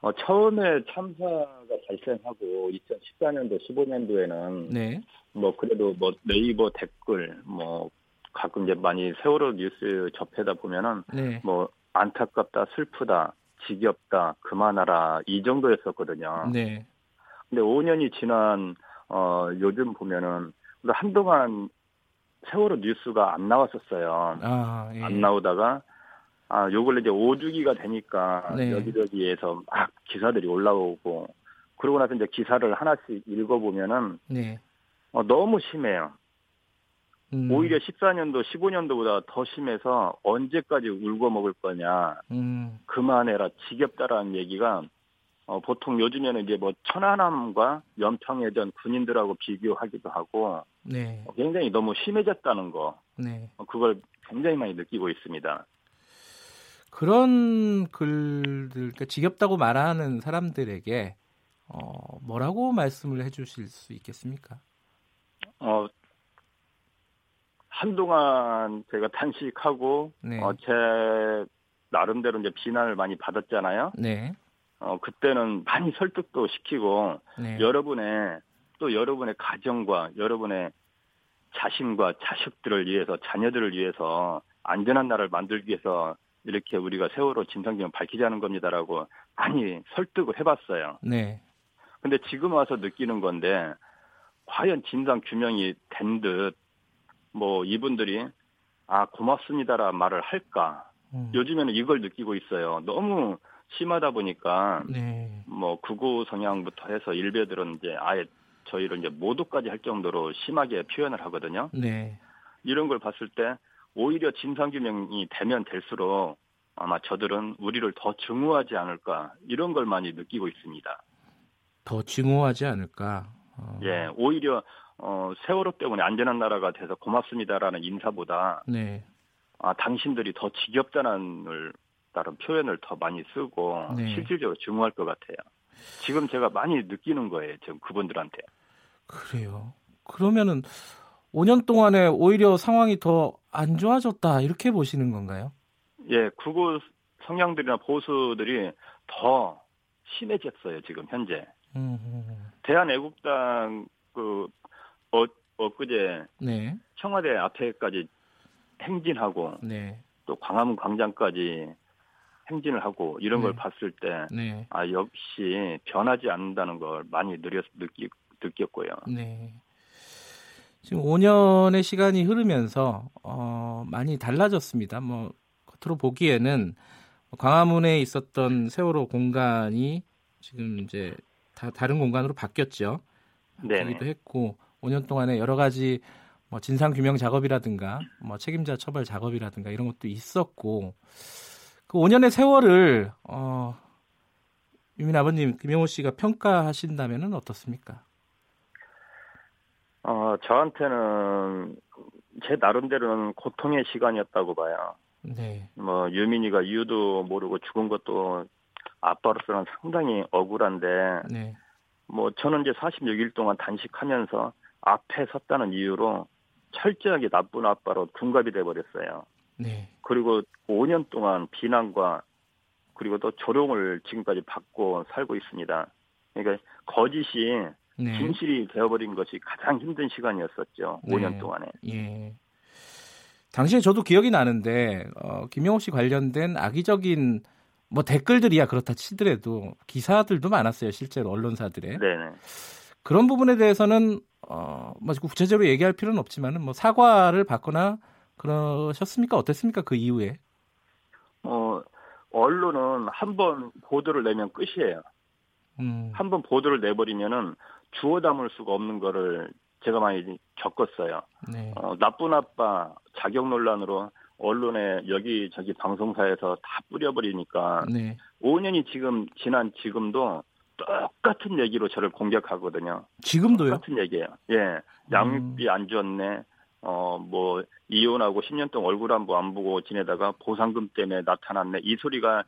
어 처음에 참사가 발생하고 2014년도, 15년도에는 네. 뭐 그래도 뭐 네이버 댓글 뭐 가끔 이제 많이 세월호 뉴스 접해다 보면은 네. 뭐 안타깝다, 슬프다, 지겹다, 그만하라 이 정도였었거든요. 네. 근데 5년이 지난 어 요즘 보면은 한동안 세월호 뉴스가 안 나왔었어요. 아, 예. 안 나오다가 아, 요걸 이제 5주기가 되니까 네. 여기저기에서 막 기사들이 올라오고 그러고 나서 이제 기사를 하나씩 읽어보면은 네. 어, 너무 심해요. 음. 오히려 14년도, 15년도보다 더 심해서 언제까지 울고 먹을 거냐. 음. 그만해라. 지겹다라는 얘기가 어, 보통 요즘에는 이제 뭐 천안함과 연평해전 군인들하고 비교하기도 하고 네. 어, 굉장히 너무 심해졌다는 거. 네. 어, 그걸 굉장히 많이 느끼고 있습니다. 그런 글들, 그러니까 지겹다고 말하는 사람들에게 어, 뭐라고 말씀을 해주실 수 있겠습니까? 어, 한동안 제가 단식하고 네. 어, 제 나름대로 이제 비난을 많이 받았잖아요. 네. 어, 그때는 많이 설득도 시키고 네. 여러분의 또 여러분의 가정과 여러분의 자신과 자식들을 위해서 자녀들을 위해서 안전한 나라를 만들기 위해서 이렇게 우리가 세월호 진상규명 밝히자는 겁니다라고 많이 설득을 해봤어요. 네. 근데 지금 와서 느끼는 건데 과연 진상 규명이 된 듯 뭐 이분들이 아 고맙습니다라 말을 할까? 음. 요즘에는 이걸 느끼고 있어요. 너무 심하다 보니까 네. 뭐 극우 성향부터 해서 일베들은 이제 아예 저희를 이제 모두까지 할 정도로 심하게 표현을 하거든요. 네. 이런 걸 봤을 때 오히려 진상규명이 되면 될수록 아마 저들은 우리를 더 증오하지 않을까 이런 걸 많이 느끼고 있습니다. 더 증오하지 않을까? 어. 예, 오히려 어, 세월호 때문에 안전한 나라가 돼서 고맙습니다라는 인사보다 네. 아 당신들이 더 지겹다는 다른 표현을 더 많이 쓰고 네. 실질적으로 증오할 것 같아요. 지금 제가 많이 느끼는 거예요. 지금 그분들한테. 그래요. 그러면은 5년 동안에 오히려 상황이 더 안 좋아졌다 이렇게 보시는 건가요? 예, 극우 성향들이나 보수들이 더 심해졌어요. 지금 현재. 대한애국당 그 어, 엊그제 네. 청와대 앞에까지 행진하고 네. 또 광화문 광장까지 행진을 하고 이런 네. 걸 봤을 때, 네. 아, 역시 변하지 않는다는 걸 많이 느꼈, 느끼, 느꼈고요. 네. 지금 5년의 시간이 흐르면서, 어, 많이 달라졌습니다. 뭐, 겉으로 보기에는 광화문에 있었던 세월호 공간이 지금 이제 다 다른 공간으로 바뀌었죠. 바뀌기도 했고, 5년 동안에 여러 가지 뭐 진상 규명 작업이라든가 뭐 책임자 처벌 작업이라든가 이런 것도 있었고 그 5년의 세월을 어, 유민 아버님 김영호 씨가 평가하신다면은 어떻습니까? 어, 저한테는 제 나름대로는 고통의 시간이었다고 봐요. 네. 뭐 유민이가 이유도 모르고 죽은 것도 아빠로서는 상당히 억울한데 네. 뭐 저는 이제 46일 동안 단식하면서 앞에 섰다는 이유로 철저하게 나쁜 아빠로 둔갑이 돼 버렸어요. 네. 그리고 5년 동안 비난과 그리고 또 조롱을 지금까지 받고 살고 있습니다. 그러니까 거짓이 네. 진실이 되어버린 것이 가장 힘든 시간이었었죠. 네. 5년 동안에. 예. 당시에 저도 기억이 나는데 어, 김영호 씨 관련된 악의적인 뭐 댓글들이야 그렇다 치더라도 기사들도 많았어요. 실제로 언론사들의. 네네. 그런 부분에 대해서는 어, 뭐 구체적으로 얘기할 필요는 없지만은 뭐 사과를 받거나 그러셨습니까? 어땠습니까? 그 이후에? 어, 언론은 한 번 보도를 내면 끝이에요. 음. 한번 보도를 내버리면은 주워 담을 수가 없는 거를 제가 많이 겪었어요. 네. 어, 나쁜 아빠 자격 논란으로 언론에 여기저기 방송사에서 다 뿌려버리니까 네. 5년이 지금 지난 지금도 똑같은 얘기로 저를 공격하거든요. 지금도요? 똑같은 얘기예요. 예, 양육비 음. 안 줬네. 어, 뭐, 이혼하고 10년 동안 얼굴 한 번 안 보고 지내다가 보상금 때문에 나타났네. 이 소리가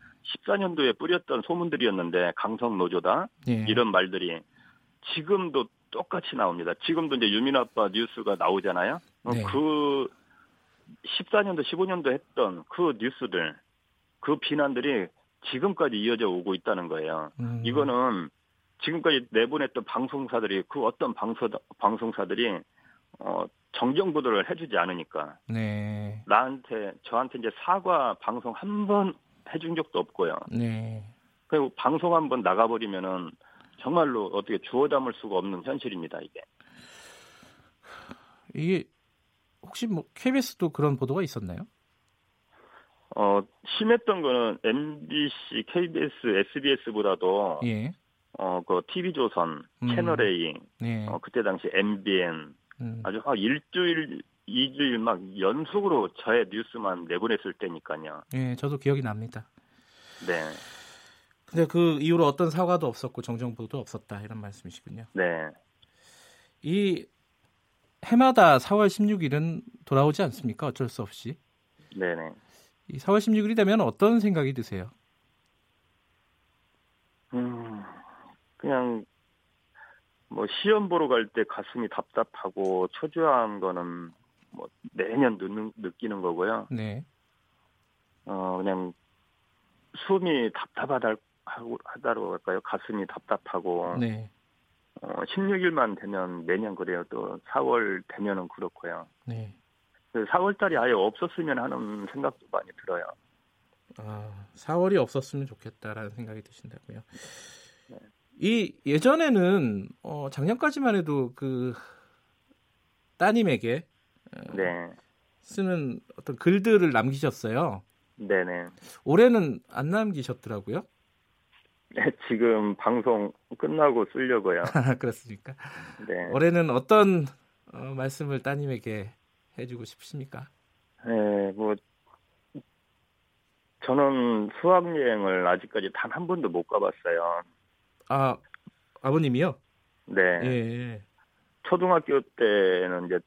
14년도에 뿌렸던 소문들이었는데, 강성 노조다. 예. 이런 말들이 지금도 똑같이 나옵니다. 지금도 이제 유민 아빠 뉴스가 나오잖아요. 어, 네. 그 14년도, 15년도 했던 그 뉴스들, 그 비난들이 지금까지 이어져 오고 있다는 거예요. 음. 이거는 지금까지 내보냈던 방송사들이 그 어떤 방송, 방송사들이 어, 정정 보도를 해주지 않으니까. 네. 나한테 저한테 이제 사과 방송 한 번 해준 적도 없고요. 네. 그리고 방송 한 번 나가버리면은 정말로 어떻게 주워 담을 수가 없는 현실입니다 이게. 이게 혹시 뭐 KBS도 그런 보도가 있었나요? 어 심했던 거는 MBC, KBS, SBS보다도 예. 어, 그 TV조선, 음. 채널A, 네. 어, 그때 당시 MBN, 음. 아주 한 일주일, 이주일 막 연속으로 저의 뉴스만 내보냈을 때니까요. 예, 저도 기억이 납니다. 네. 근데 그 이후로 어떤 사과도 없었고 정정보도 없었다 이런 말씀이시군요. 네. 이 해마다 4월 16일은 돌아오지 않습니까? 어쩔 수 없이. 네네. 이 4월 16일이 되면 어떤 생각이 드세요? 음, 그냥 뭐 시험 보러 갈 때 가슴이 답답하고 초조한 거는 뭐 매년 느, 느끼는 거고요. 네. 어 그냥 숨이 답답하다 하다고 할까요? 가슴이 답답하고. 네. 어 16일만 되면 매년 그래요. 또 4월 되면은 그렇고요. 네. 4월 그 달이 아예 없었으면 하는 생각도 많이 들어요. 아, 4월이 없었으면 좋겠다라는 생각이 드신다고요. 네. 이 예전에는 어, 작년까지만 해도 그 따님에게 어, 네. 쓰는 어떤 글들을 남기셨어요. 네네. 올해는 안 남기셨더라고요. 네, 지금 방송 끝나고 쓰려고요. 그렇습니까? 네. 올해는 어떤 어, 말씀을 따님에게 해주고 싶으십니까? 네, 뭐 저는 수학 여행을 아직까지 단 한 번도 못 가봤어요. 아 아버님이요? 네. 예. 초등학교 때는 이제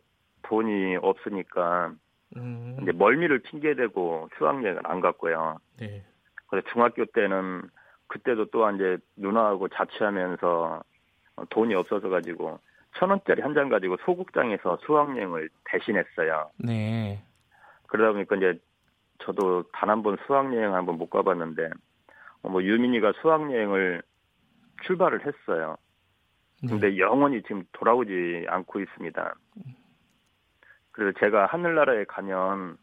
돈이 없으니까 음. 이제 멀미를 핑계 대고 수학 여행을 안 갔고요. 네. 그래서 중학교 때는 그때도 또 이제 누나하고 자취하면서 돈이 없어서 가지고 천 원짜리 한 장 가지고 소극장에서 수학여행을 대신했어요. 네. 그러다 보니까 이제 저도 단 한 번 수학여행 한번 못 가봤는데 뭐 유민이가 수학여행을 출발을 했어요. 근데 네. 영원히 지금 돌아오지 않고 있습니다. 그래서 제가 하늘나라에 가면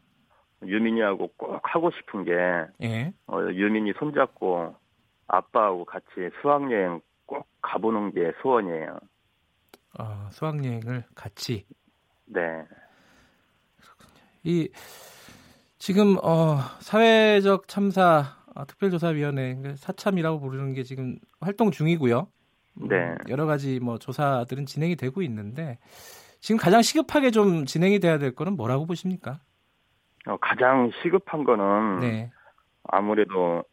유민이하고 꼭 하고 싶은 게 예. 어, 유민이 손잡고 아빠하고 같이 수학여행 꼭 가보는 게 소원이에요. 아, 수학여행을 같이. 네. 그렇군요. 이 지금 어, 사회적 참사 아, 특별조사위원회 그 사참이라고 부르는 게 지금 활동 중이고요. 음, 네. 여러 가지 뭐 조사들은 진행이 되고 있는데 지금 가장 시급하게 좀 진행이 돼야 될 거는 뭐라고 보십니까? 어, 가장 시급한 거는 네. 아무래도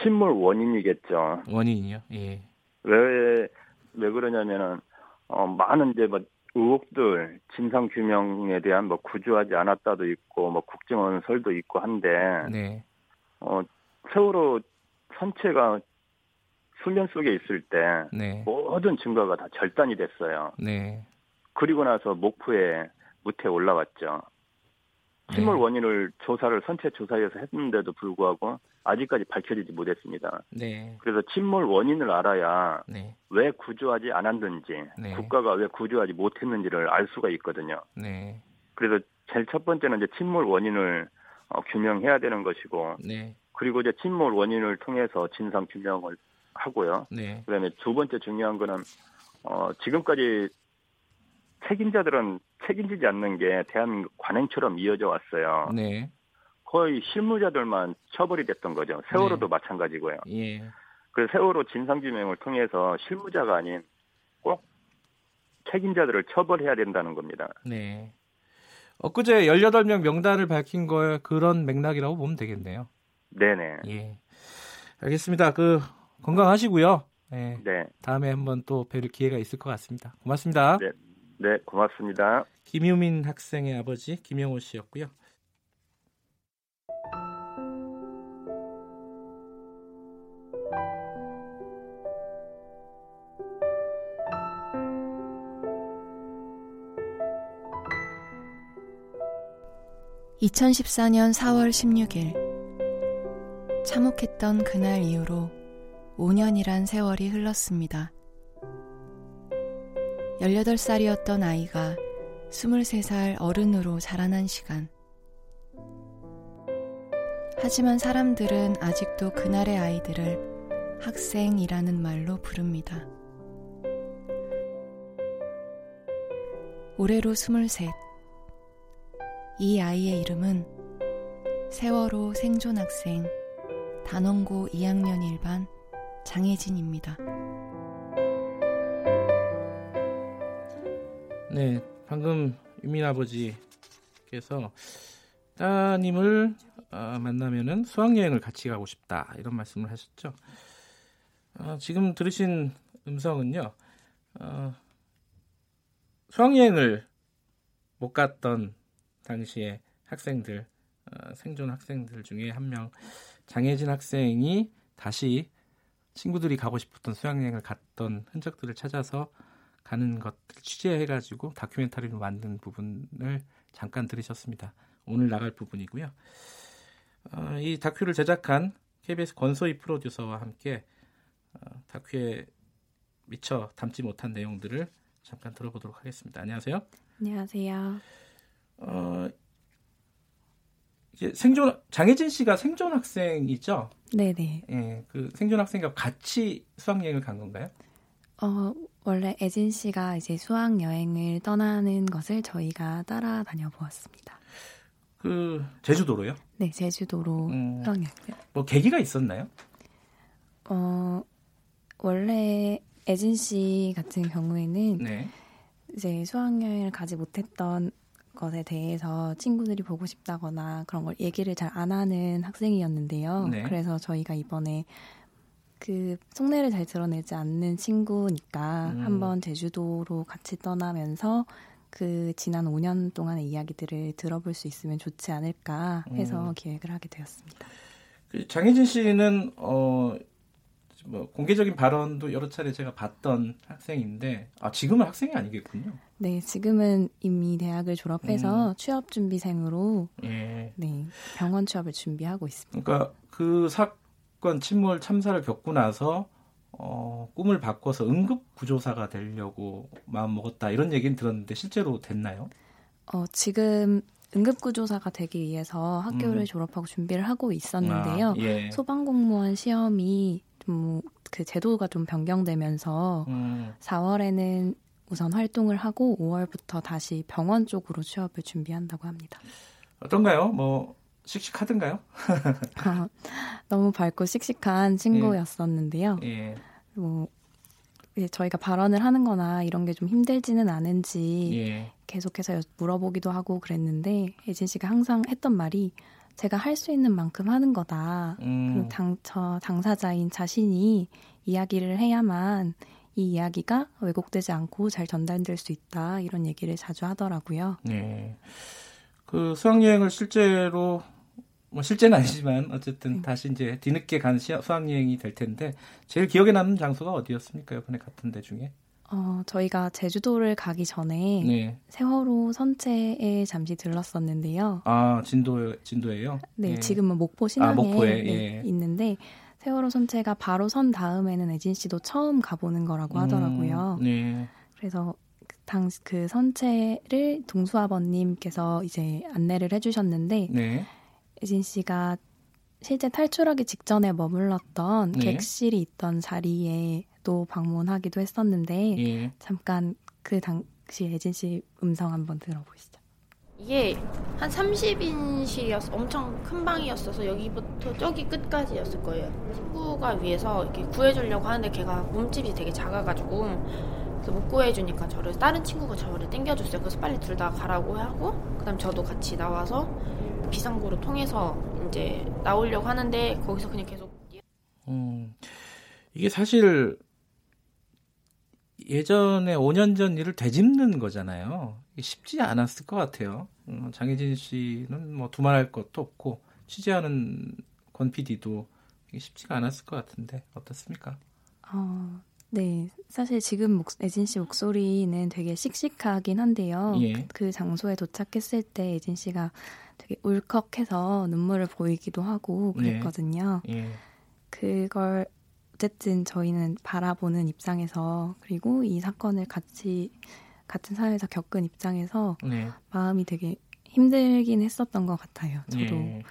침몰 원인이겠죠. 원인이요? 예. 왜, 왜 그러냐면은, 어, 많은 이제 뭐 의혹들, 진상 규명에 대한 뭐 구조하지 않았다도 있고, 뭐 국정원설도 있고 한데, 네. 어, 세월호 선체가 수면 속에 있을 때, 네. 모든 증거가 다 절단이 됐어요. 네. 그리고 나서 목포에 무태 올라왔죠. 침몰 네. 원인을 조사를 선체 조사에서 했는데도 불구하고 아직까지 밝혀지지 못했습니다. 네. 그래서 침몰 원인을 알아야 네. 왜 구조하지 않았는지 네. 국가가 왜 구조하지 못했는지를 알 수가 있거든요. 네. 그래서 제일 첫 번째는 이제 침몰 원인을 어, 규명해야 되는 것이고 네. 그리고 이제 침몰 원인을 통해서 진상 규명을 하고요. 네. 그다음에 두 번째 중요한 거는 어, 지금까지 책임자들은 책임지지 않는 게 대한민국 관행처럼 이어져 왔어요. 네. 거의 실무자들만 처벌이 됐던 거죠. 세월호도 네. 마찬가지고요. 예. 그 세월호 진상규명을 통해서 실무자가 아닌 꼭 책임자들을 처벌해야 된다는 겁니다. 네. 엊그제 18명 명단을 밝힌 거 그런 맥락이라고 보면 되겠네요. 네네. 예. 알겠습니다. 그 건강하시고요. 네. 네. 다음에 한번 또 뵐 기회가 있을 것 같습니다. 고맙습니다. 네. 네, 고맙습니다. 김유민 학생의 아버지 김영호 씨였고요. (2014년 4월 16일) 참혹했던 그날 이후로 5년이란 세월이 흘렀습니다. 18살이었던 아이가 23살 어른으로 자라난 시간. 하지만 사람들은 아직도 그날의 아이들을 학생이라는 말로 부릅니다. 올해로 23. 이 아이의 이름은 세월호 생존 학생 단원고 2학년 1반 장혜진입니다. 네, 방금 유민 아버지께서 따님을 어, 만나면은 수학여행을 같이 가고 싶다 이런 말씀을 하셨죠. 어, 지금 들으신 음성은요. 어, 수학여행을 못 갔던 당시에 학생들 어, 생존 학생들 중에 한 명 장혜진 학생이 다시 친구들이 가고 싶었던 수학여행을 갔던 흔적들을 찾아서 가는 것들 취재해가지고 다큐멘터리로 만든 부분을 잠깐 들으셨습니다. 오늘 나갈 부분이고요. 어, 이 다큐를 제작한 KBS 권소희 프로듀서와 함께 어, 다큐에 미처 담지 못한 내용들을 잠깐 들어보도록 하겠습니다. 안녕하세요. 안녕하세요. 어, 이제 생존 장혜진 씨가 생존 학생이죠? 네네. 예, 그 생존 학생과 같이 수학 여행을 간 건가요? 어, 원래 애진 씨가 이제 수학 여행을 떠나는 것을 저희가 따라 다녀 보았습니다. 그 제주도로요? 네, 제주도로 음, 수학 여행. 뭐 계기가 있었나요? 어, 원래 애진 씨 같은 경우에는 네. 이제 수학여행을 가지 못했던 것에 대해서 친구들이 보고 싶다거나 그런 걸 얘기를 잘 안 하는 학생이었는데요. 네. 그래서 저희가 이번에 그 속내를 잘 드러내지 않는 친구니까 음. 한번 제주도로 같이 떠나면서 그 지난 5년 동안의 이야기들을 들어볼 수 있으면 좋지 않을까 해서 음. 기획을 하게 되었습니다. 그 장혜진 씨는 어 뭐 공개적인 발언도 여러 차례 제가 봤던 학생인데 아 지금은 학생이 아니겠군요. 네, 지금은 이미 대학을 졸업해서 음. 취업 준비생으로 예. 네 병원 취업을 준비하고 있습니다. 그러니까 그 사건 침몰 참사를 겪고 나서 어, 꿈을 바꿔서 응급 구조사가 되려고 마음 먹었다 이런 얘기는 들었는데 실제로 됐나요? 어, 지금 응급구조사가 되기 위해서 학교를 음. 졸업하고 준비를 하고 있었는데요. 아, 예. 소방공무원 시험이 좀 그 제도가 좀 변경되면서 음. 4월에는 우선 활동을 하고 5월부터 다시 병원 쪽으로 취업을 준비한다고 합니다. 어떤가요? 뭐 씩씩하던가요? 아, 너무 밝고 씩씩한 친구였었는데요. 예. 예. 뭐 저희가 발언을 하는거나 이런 게 좀 힘들지는 않은지 예. 계속해서 물어보기도 하고 그랬는데 예진 씨가 항상 했던 말이 제가 할 수 있는 만큼 하는 거다. 음. 그리고 당, 저 당사자인 자신이 이야기를 해야만 이 이야기가 왜곡되지 않고 잘 전달될 수 있다. 이런 얘기를 자주 하더라고요. 네. 그 수학여행을 실제로 뭐 실제는 아니지만 어쨌든 음. 다시 이제 뒤늦게 간 수학여행이 될 텐데 제일 기억에 남는 장소가 어디였습니까? 이번에 같은 데 중에? 어, 저희가 제주도를 가기 전에 네. 세월호 선체에 잠시 들렀었는데요. 아, 진도 진도예요? 네, 예. 지금은 목포 신항에 아, 목포에, 네, 예. 있는데 세월호 선체가 바로 선 다음에는 애진 씨도 처음 가보는 거라고 음, 하더라고요. 음, 네. 그래서 그 당, 그 선체를 동수 아버님께서 이제 안내를 해주셨는데 네. 애진 씨가 실제 탈출하기 직전에 머물렀던 네. 객실이 있던 자리에 또 방문하기도 했었는데 예. 잠깐 그 당시 예진 씨 음성 한번 들어보시죠. 이게 한 30인실이었어 엄청 큰 방이었어서 여기부터 저기 끝까지였을 거예요. 친구가 위해서 이렇게 구해주려고 하는데 걔가 몸집이 되게 작아가지고 그래서 못 구해주니까 저를 다른 친구가 저를 땡겨줬어요. 그래서 빨리 둘 다 가라고 하고 그다음 저도 같이 나와서 비상구로 통해서 이제 나오려고 하는데 거기서 그냥 계속 음, 이게 사실 예전에 5년 전 일을 되짚는 거잖아요. 쉽지 않았을 것 같아요. 어, 장혜진 씨는 뭐 두말할 것도 없고 취재하는 권 PD도 쉽지가 않았을 것 같은데 어떻습니까? 어, 네, 사실 지금 목, 애진 씨 목소리는 되게 씩씩하긴 한데요. 예. 그, 그 장소에 도착했을 때 애진 씨가 되게 울컥해서 눈물을 보이기도 하고 네. 그랬거든요. 예. 예. 그걸 어쨌든 저희는 바라보는 입장에서 그리고 이 사건을 같이 같은 사회에서 겪은 입장에서 네. 마음이 되게 힘들긴 했었던 것 같아요. 저도 네.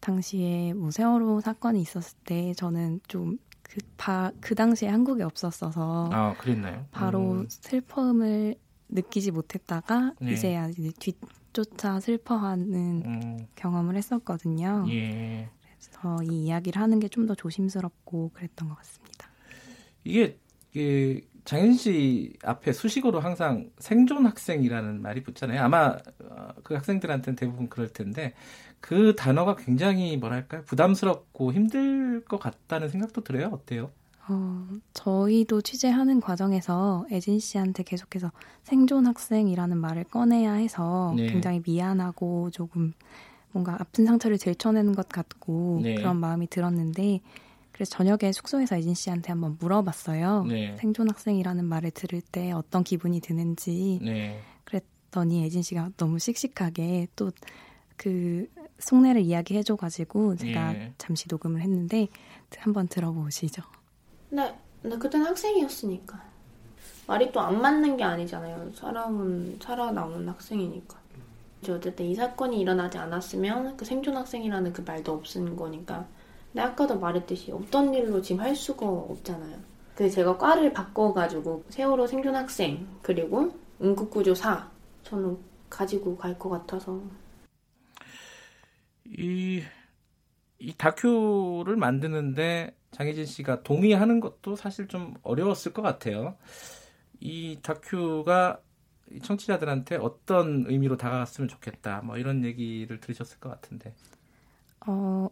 당시에 뭐 세월호 사건이 있었을 때 저는 좀 그, 바, 그 당시에 한국에 없었어서 아, 그랬나요? 바로 음. 슬픔을 느끼지 못했다가 네. 이제야 이제 뒤 쫓아 슬퍼하는 음. 경험을 했었거든요. 예. 그래서 이 이야기를 하는 게 좀 더 조심스럽고 그랬던 것 같습니다. 이게, 이게 장현 씨 앞에 수식어로 항상 생존 학생이라는 말이 붙잖아요. 아마 어, 그 학생들한테는 대부분 그럴 텐데 그 단어가 굉장히 뭐랄까요 부담스럽고 힘들 것 같다는 생각도 들어요. 어때요? 어, 저희도 취재하는 과정에서 에진 씨한테 계속해서 생존 학생이라는 말을 꺼내야 해서 네. 굉장히 미안하고 조금 뭔가 아픈 상처를 들춰내는 것 같고 네. 그런 마음이 들었는데 그래서 저녁에 숙소에서 에진 씨한테 한번 물어봤어요. 네. 생존 학생이라는 말을 들을 때 어떤 기분이 드는지. 네. 그랬더니 에진 씨가 너무 씩씩하게 또 그 속내를 이야기해줘가지고 제가 네. 잠시 녹음을 했는데 한번 들어보시죠. 나, 나 그땐 학생이었으니까. 말이 또 안 맞는 게 아니잖아요. 사람은 살아남은 학생이니까. 어쨌든 이 사건이 일어나지 않았으면 그 생존 학생이라는 그 말도 없은 거니까 근데 아까도 말했듯이 없던 일로 지금 할 수가 없잖아요. 그 제가 과를 바꿔가지고 세월호 생존 학생 그리고 응급구조사 저는 가지고 갈 것 같아서 이, 이 다큐를 만드는데 장혜진 씨가 동의하는 것도 사실 좀 어려웠을 것 같아요. 이 다큐가 청취자들한테 어떤 의미로 다가갔으면 좋겠다, 뭐 이런 얘기를 들으셨을 것 같은데. 어,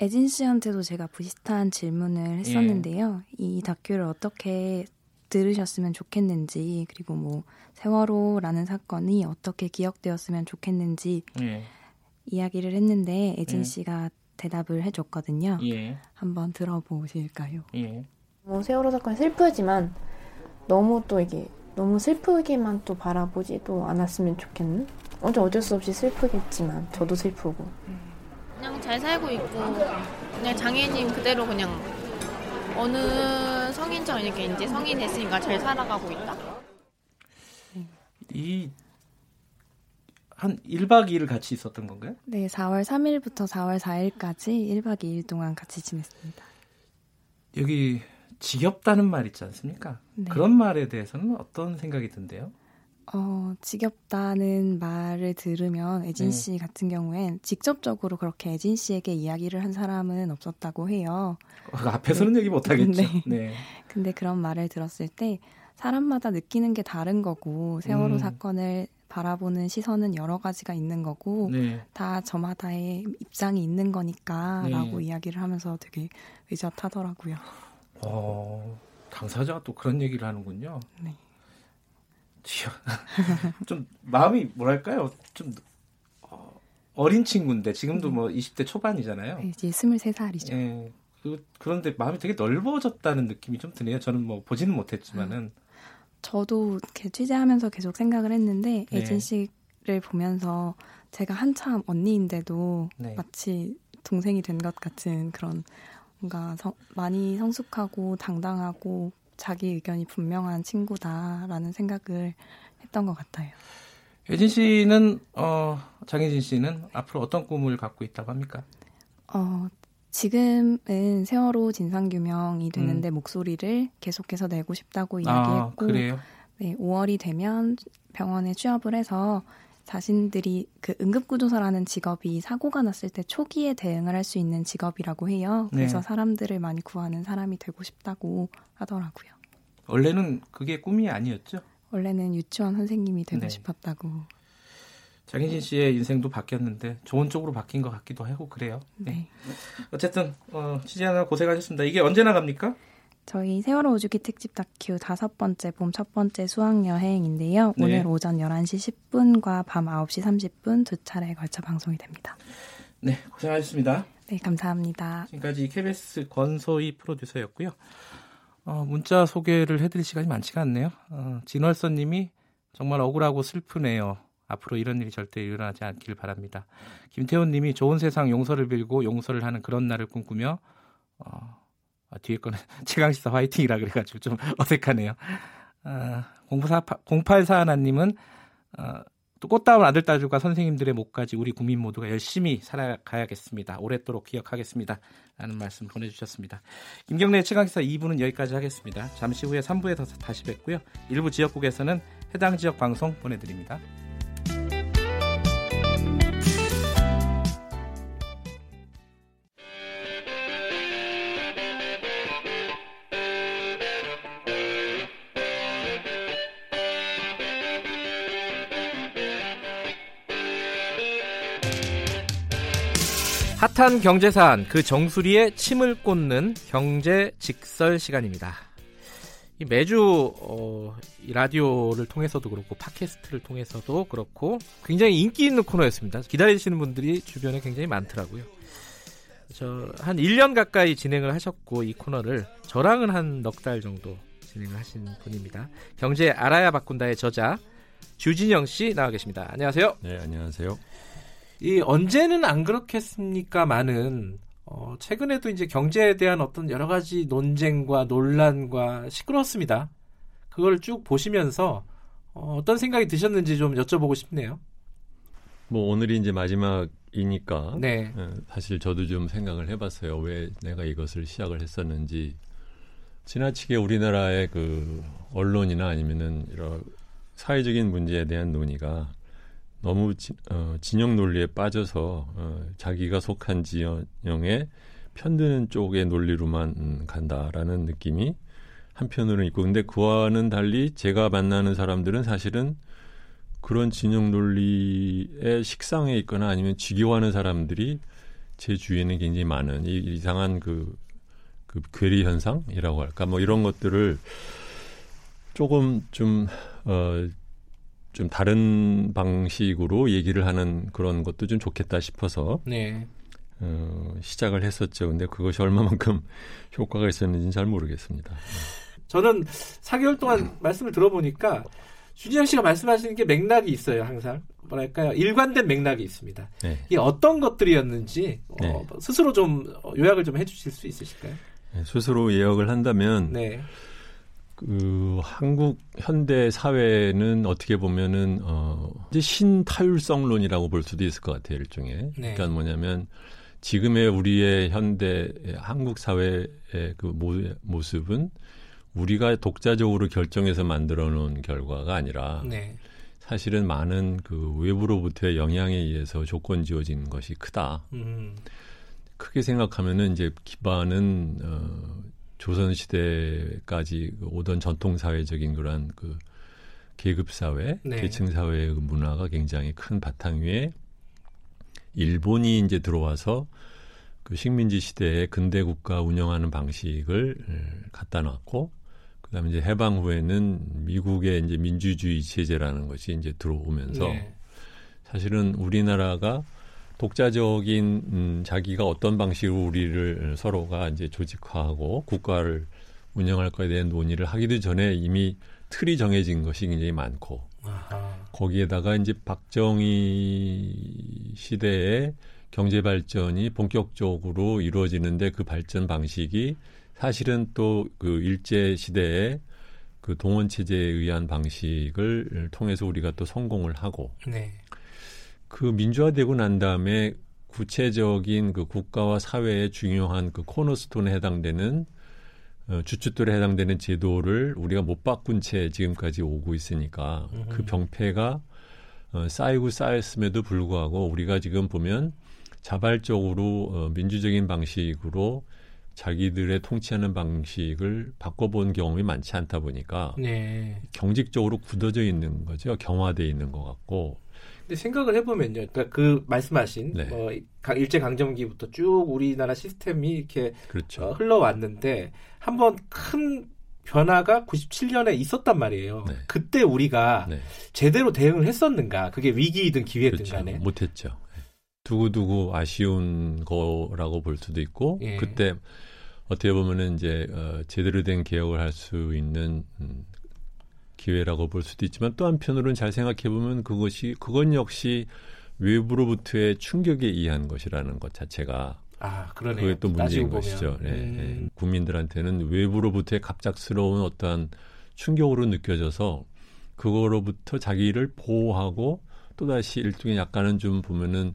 에진 씨한테도 제가 비슷한 질문을 했었는데요. 예. 이 다큐를 어떻게 들으셨으면 좋겠는지 그리고 뭐 세월호라는 사건이 어떻게 기억되었으면 좋겠는지 예. 이야기를 했는데 에진 예. 씨가 대답을 해줬거든요. 예. 한번 들어보실까요? 예. 뭐 세월호 사건 슬프지만 너무 또 이게 너무 슬프게만 또 바라보지도 않았으면 좋겠는? 어제 어쩔 수 없이 슬프겠지만 저도 슬프고. 음. 그냥 잘 살고 있고 그냥 장애인 그대로 그냥 어느 성인처럼 이렇게 이제 성인 됐으니까 잘 살아가고 있다. 이 한 1박 2일 같이 있었던 건가요? 네, 4월 3일부터 4월 4일까지 1박 2일 동안 같이 지냈습니다. 여기 지겹다는 말 있지 않습니까? 네. 그런 말에 대해서는 어떤 생각이 든대요? 어, 지겹다는 말을 들으면 애진 네. 씨 네. 같은 경우엔 직접적으로 그렇게 애진 씨에게 이야기를 한 사람은 없었다고 해요. 어, 앞에서는 네. 얘기 못 하겠죠. 네. 네. 근데 그런 말을 들었을 때 사람마다 느끼는 게 다른 거고 세월호 음. 사건을 바라보는 시선은 여러 가지가 있는 거고 네. 다 저마다의 입장이 있는 거니까라고 네. 이야기를 하면서 되게 의젓하더라고요. 어, 당사자가 또 그런 얘기를 하는군요. 네. 좀 마음이 뭐랄까요? 좀 어, 어린 친구인데 지금도 뭐 20대 초반이잖아요. 네, 이제 23살이죠. 예. 그, 그런데 마음이 되게 넓어졌다는 느낌이 좀 드네요. 저는 뭐 보지는 못했지만은. 저도 이렇게 취재하면서 계속 생각을 했는데 네. 에진 씨를 보면서 제가 한참 언니인데도 네. 마치 동생이 된 것 같은 그런 뭔가 성, 많이 성숙하고 당당하고 자기 의견이 분명한 친구다라는 생각을 했던 것 같아요. 혜진 씨는 어, 장혜진 씨는 앞으로 어떤 꿈을 갖고 있다고 합니까? 어, 지금은 세월호 진상규명이 되는데 음. 목소리를 계속해서 내고 싶다고 아, 이야기했고, 아, 네, 5월이 되면 병원에 취업을 해서 자신들이 그 응급구조사라는 직업이 사고가 났을 때 초기에 대응을 할 수 있는 직업이라고 해요. 그래서 네. 사람들을 많이 구하는 사람이 되고 싶다고 하더라고요. 원래는 그게 꿈이 아니었죠? 원래는 유치원 선생님이 되고 네. 싶었다고. 장혜진 씨의 인생도 바뀌었는데 좋은 쪽으로 바뀐 것 같기도 하고 그래요. 네. 네. 어쨌든 어, 취재하느라 고생하셨습니다. 이게 언제 나갑니까? 저희 세월호 우주기 특집 다큐 다섯 번째 봄 첫 번째 수학 여행인데요. 네. 오늘 오전 11시 10분과 밤 9시 30분 두 차례에 걸쳐 방송이 됩니다. 네, 고생하셨습니다. 네, 감사합니다. 지금까지 KBS 권소희 프로듀서였고요. 어, 문자 소개를 해드릴 시간이 많지가 않네요. 어, 진월선 님이 정말 억울하고 슬프네요. 앞으로 이런 일이 절대 일어나지 않길 바랍니다. 김태훈 님이 좋은 세상 용서를 빌고 용서를 하는 그런 날을 꿈꾸며 어, 아, 뒤에 거는 최강시사 화이팅이라 그래가지고 좀 어색하네요. 아, 0841 하나님은 어, 또 꽃다운 아들딸들과 선생님들의 목까지 우리 국민 모두가 열심히 살아가야겠습니다. 오랫도록 기억하겠습니다. 라는 말씀 보내주셨습니다. 김경래 최강시사 2부는 여기까지 하겠습니다. 잠시 후에 3부에 다시 뵙고요. 일부 지역국에서는 해당 지역 방송 보내드립니다. 핫한 경제 사안 그 정수리에 침을 꽂는 경제 직설 시간입니다. 매주 어, 라디오를 통해서도 그렇고 팟캐스트를 통해서도 그렇고 굉장히 인기 있는 코너였습니다. 기다리시는 분들이 주변에 굉장히 많더라고요. 저 한 1년 가까이 진행을 하셨고 이 코너를 저랑은 한 넉 달 정도 진행을 하신 분입니다. 경제 알아야 바꾼다의 저자 주진영 씨 나와 계십니다. 안녕하세요. 네, 안녕하세요. 이 언제는 안 그렇겠습니까? 많은 어, 최근에도 이제 경제에 대한 어떤 여러 가지 논쟁과 논란과 시끄러웠습니다. 그걸 쭉 보시면서 어, 어떤 생각이 드셨는지 좀 여쭤보고 싶네요. 뭐 오늘이 이제 마지막이니까 네. 예, 사실 저도 좀 생각을 해봤어요. 왜 내가 이것을 시작을 했었는지 지나치게 우리나라의 그 언론이나 아니면은 이런 사회적인 문제에 대한 논의가 너무 지, 어, 진영 논리에 빠져서 어, 자기가 속한 진영에 편드는 쪽의 논리로만 음, 간다라는 느낌이 한편으로는 있고. 근데 그와는 달리 제가 만나는 사람들은 사실은 그런 진영 논리의 식상에 있거나 아니면 지겨워하는 사람들이 제 주위에는 굉장히 많은 이 이상한 그, 그 괴리 현상이라고 할까? 뭐 이런 것들을 조금 좀 어, 좀 다른 방식으로 얘기를 하는 그런 것도 좀 좋겠다 싶어서 네. 어, 시작을 했었죠. 근데 그것이 얼마만큼 효과가 있었는지는 잘 모르겠습니다. 저는 4개월 동안 말씀을 들어보니까 주진영 씨가 말씀하시는 게 맥락이 있어요, 항상. 뭐랄까요, 일관된 맥락이 있습니다. 네. 이게 어떤 것들이었는지 어, 네. 스스로 좀 요약을 좀 해주실 수 있으실까요? 네, 스스로 예약을 한다면 네. 그 한국 현대 사회는 어떻게 보면은 어 이제 신타율성론이라고 볼 수도 있을 것 같아요 일종의. 네. 그러니까 뭐냐면 지금의 우리의 현대 한국 사회의 그 모습은 우리가 독자적으로 결정해서 만들어 놓은 결과가 아니라 네. 사실은 많은 그 외부로부터의 영향에 의해서 조건 지어진 것이 크다. 음. 크게 생각하면은 이제 기반은 어 조선 시대까지 오던 전통 사회적인 그러한 그 계급 사회, 네. 계층 사회의 그 문화가 굉장히 큰 바탕 위에 일본이 이제 들어와서 그 식민지 시대에 근대 국가 운영하는 방식을 갖다 놨고 그다음에 이제 해방 후에는 미국의 이제 민주주의 체제라는 것이 이제 들어오면서 네. 사실은 우리나라가 독자적인 음, 자기가 어떤 방식으로 우리를 서로가 이제 조직화하고 국가를 운영할 거에 대한 논의를 하기도 전에 이미 틀이 정해진 것이 굉장히 많고 아하. 거기에다가 이제 박정희 시대에 경제 발전이 본격적으로 이루어지는데 그 발전 방식이 사실은 또 그 일제 시대에 그 동원 체제에 의한 방식을 통해서 우리가 또 성공을 하고 네. 그 민주화되고 난 다음에 구체적인 그 국가와 사회의 중요한 그 코너스톤에 해당되는 어, 주춧돌에 해당되는 제도를 우리가 못 바꾼 채 지금까지 오고 있으니까 그 음흠. 그 병폐가 어, 쌓이고 쌓였음에도 불구하고 우리가 지금 보면 자발적으로 어, 민주적인 방식으로 자기들의 통치하는 방식을 바꿔본 경험이 많지 않다 보니까 네. 경직적으로 굳어져 있는 거죠. 경화돼 있는 것 같고 근데 생각을 해보면요. 그러니까 그 말씀하신 네. 뭐 일제 강점기부터 쭉 우리나라 시스템이 이렇게 그렇죠. 어, 흘러왔는데 한번 큰 변화가 97년에 있었단 말이에요. 네. 그때 우리가 네. 제대로 대응을 했었는가? 그게 위기이든 기회든 그렇죠. 간에 못했죠. 네. 두고두고 아쉬운 거라고 볼 수도 있고 예. 그때 어떻게 보면은 이제 어, 제대로 된 개혁을 할 수 있는 음, 기회라고 볼 수도 있지만 또 한편으로는 잘 생각해 보면 그것이 그건 역시 외부로부터의 충격에 의한 것이라는 것 자체가 아, 그러네요. 그게 또 문제인 것이죠. 네, 음. 네. 국민들한테는 외부로부터의 갑작스러운 어떠한 충격으로 느껴져서 그거로부터 자기를 보호하고 또 다시 일종의 약간은 좀 보면은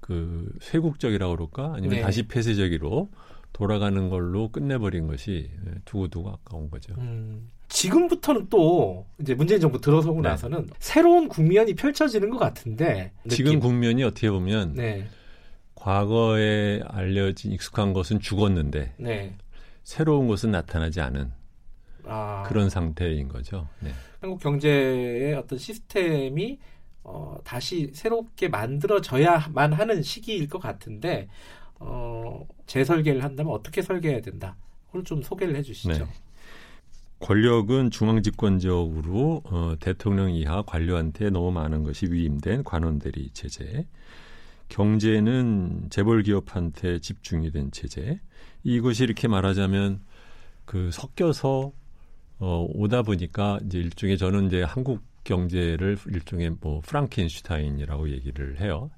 그 쇄국적이라고 그럴까 아니면 네. 다시 폐쇄적으로 돌아가는 걸로 끝내버린 것이 두고두고 아까운 거죠. 음. 지금부터는 또 이제 문재인 정부 들어서고 네. 나서는 새로운 국면이 펼쳐지는 것 같은데 지금 느낌. 국면이 어떻게 보면 네. 과거에 알려진 익숙한 것은 죽었는데 네. 새로운 것은 나타나지 않은 아. 그런 상태인 거죠. 네. 한국 경제의 어떤 시스템이 어, 다시 새롭게 만들어져야만 하는 시기일 것 같은데 어, 재설계를 한다면 어떻게 설계해야 된다. 그걸 좀 소개를 해주시죠. 네. 권력은 중앙 집권적으로 어, 대통령 이하 관료한테 너무 많은 것이 위임된 관원대리 체제. 경제는 재벌 기업한테 집중이 된 체제. 이것이 이렇게 말하자면 그 섞여서 어, 오다 보니까 이제 일종의 저는 이제 한국 경제를 일종의 뭐 프랑켄슈타인이라고 얘기를 해요.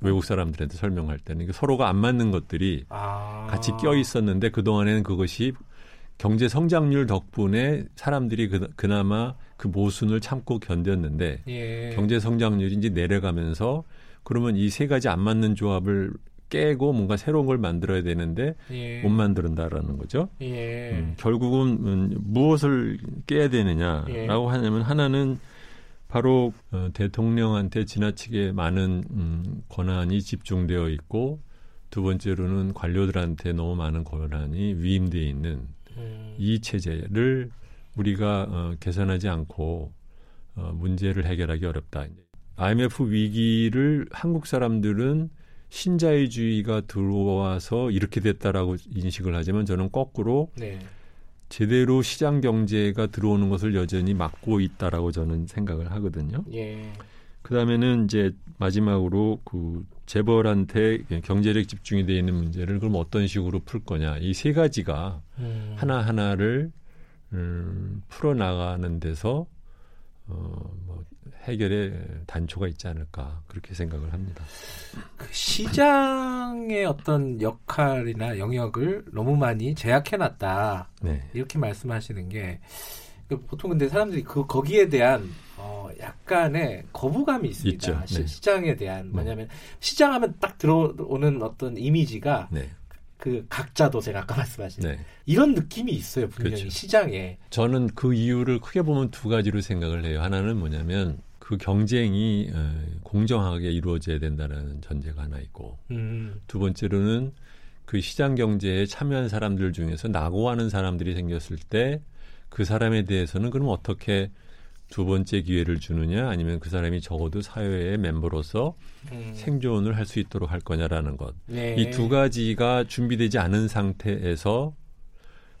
외국 사람들한테 설명할 때는 서로가 안 맞는 것들이 아. 같이 껴 있었는데 그 동안에는 그것이 경제 성장률 덕분에 사람들이 그, 그나마 그 모순을 참고 견뎠는데 예. 경제 성장률이 이제 내려가면서 그러면 이 세 가지 안 맞는 조합을 깨고 뭔가 새로운 걸 만들어야 되는데 예. 못 만든다라는 거죠. 예. 음, 결국은 음, 무엇을 깨야 되느냐라고 예. 하냐면 하나는 바로 어, 대통령한테 지나치게 많은 음, 권한이 집중되어 있고 두 번째로는 관료들한테 너무 많은 권한이 위임되어 있는 음. 이 체제를 우리가 어, 개선하지 않고 어, 문제를 해결하기 어렵다. IMF 위기를 한국 사람들은 신자유주의가 들어와서 이렇게 됐다라고 인식을 하지만 저는 거꾸로 네. 제대로 시장 경제가 들어오는 것을 여전히 막고 있다라고 저는 생각을 하거든요. 예. 그다음에는 이제 마지막으로 그 재벌한테 경제력 집중이 되어 있는 문제를 그럼 어떤 식으로 풀 거냐 이 세 가지가 음. 하나 하나를 음, 풀어 나가는 데서 어 뭐 해결의 단초가 있지 않을까 그렇게 생각을 합니다. 그 시장의 어떤 역할이나 영역을 너무 많이 제약해 놨다 네. 이렇게 말씀하시는 게그 보통 근데 사람들이 그 거기에 대한 어 약간의 거부감이 있습니다. 시, 네. 장에 대한 네. 뭐냐면 시장하면 딱 들어오는 어떤 이미지가 네. 그 각자 도생 아까 말씀하신 네. 이런 느낌이 있어요 분명히 그렇죠. 시장에 저는 그 이유를 크게 보면 두 가지로 생각을 해요 하나는 뭐냐면 그 경쟁이 공정하게 이루어져야 된다는 전제가 하나 있고 음. 두 번째로는 그 시장 경제에 참여한 사람들 중에서 낙오하는 사람들이 생겼을 때 그 사람에 대해서는 그럼 어떻게 두 번째 기회를 주느냐 아니면 그 사람이 적어도 사회의 멤버로서 음. 생존을 할 수 있도록 할 거냐라는 것. 네. 이두 가지가 준비되지 않은 상태에서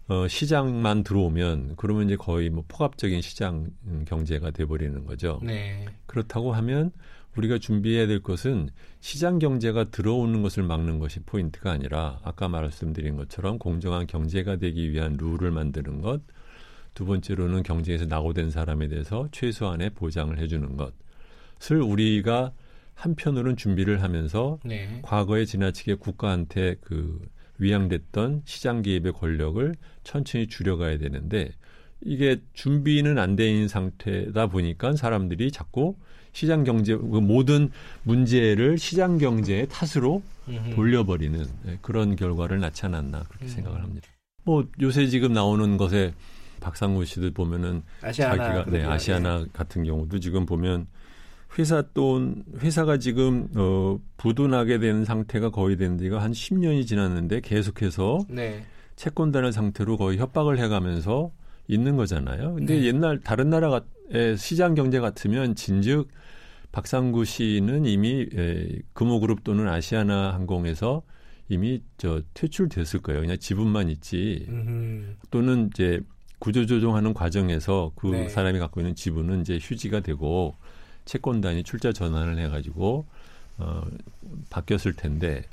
어, 시장만 들어오면 그러면 이제 거의 뭐 포괄적인 시장 경제가 돼버리는 거죠. 네. 그렇다고 하면 우리가 준비해야 될 것은 시장 경제가 들어오는 것을 막는 것이 포인트가 아니라 아까 말씀드린 것처럼 공정한 경제가 되기 위한 룰을 만드는 것. 두 번째로는 경제에서 낙오된 사람에 대해서 최소한의 보장을 해주는 것을 우리가 한편으로는 준비를 하면서 네. 과거에 지나치게 국가한테 그 위양됐던 시장 개입의 권력을 천천히 줄여가야 되는데 이게 준비는 안 돼 있는 상태다 보니까 사람들이 자꾸 시장 경제 그 모든 문제를 시장 경제의 탓으로 돌려버리는 네, 그런 결과를 않았나 그렇게 음. 생각을 합니다. 뭐 요새 지금 나오는 것에 박상구 씨도 보면은 아시아나 자기가 네, 아시아나 예. 같은 경우도 지금 보면 회사 돈 회사가 지금 어 부도나게 된 상태가 거의 된 지가 한 10년이 지났는데 계속해서 네. 채권단의 상태로 거의 협박을 해 가면서 있는 거잖아요. 근데 네. 옛날 다른 나라의 시장 경제 같으면 진즉 박상구 씨는 이미 에, 금호그룹 또는 아시아나 항공에서 이미 저 퇴출됐을 거예요. 그냥 지분만 있지. 음흠. 또는 이제 구조조정하는 과정에서 그 네. 사람이 갖고 있는 지분은 이제 휴지가 되고 채권단이 출자 전환을 해가지고 어, 바뀌었을 텐데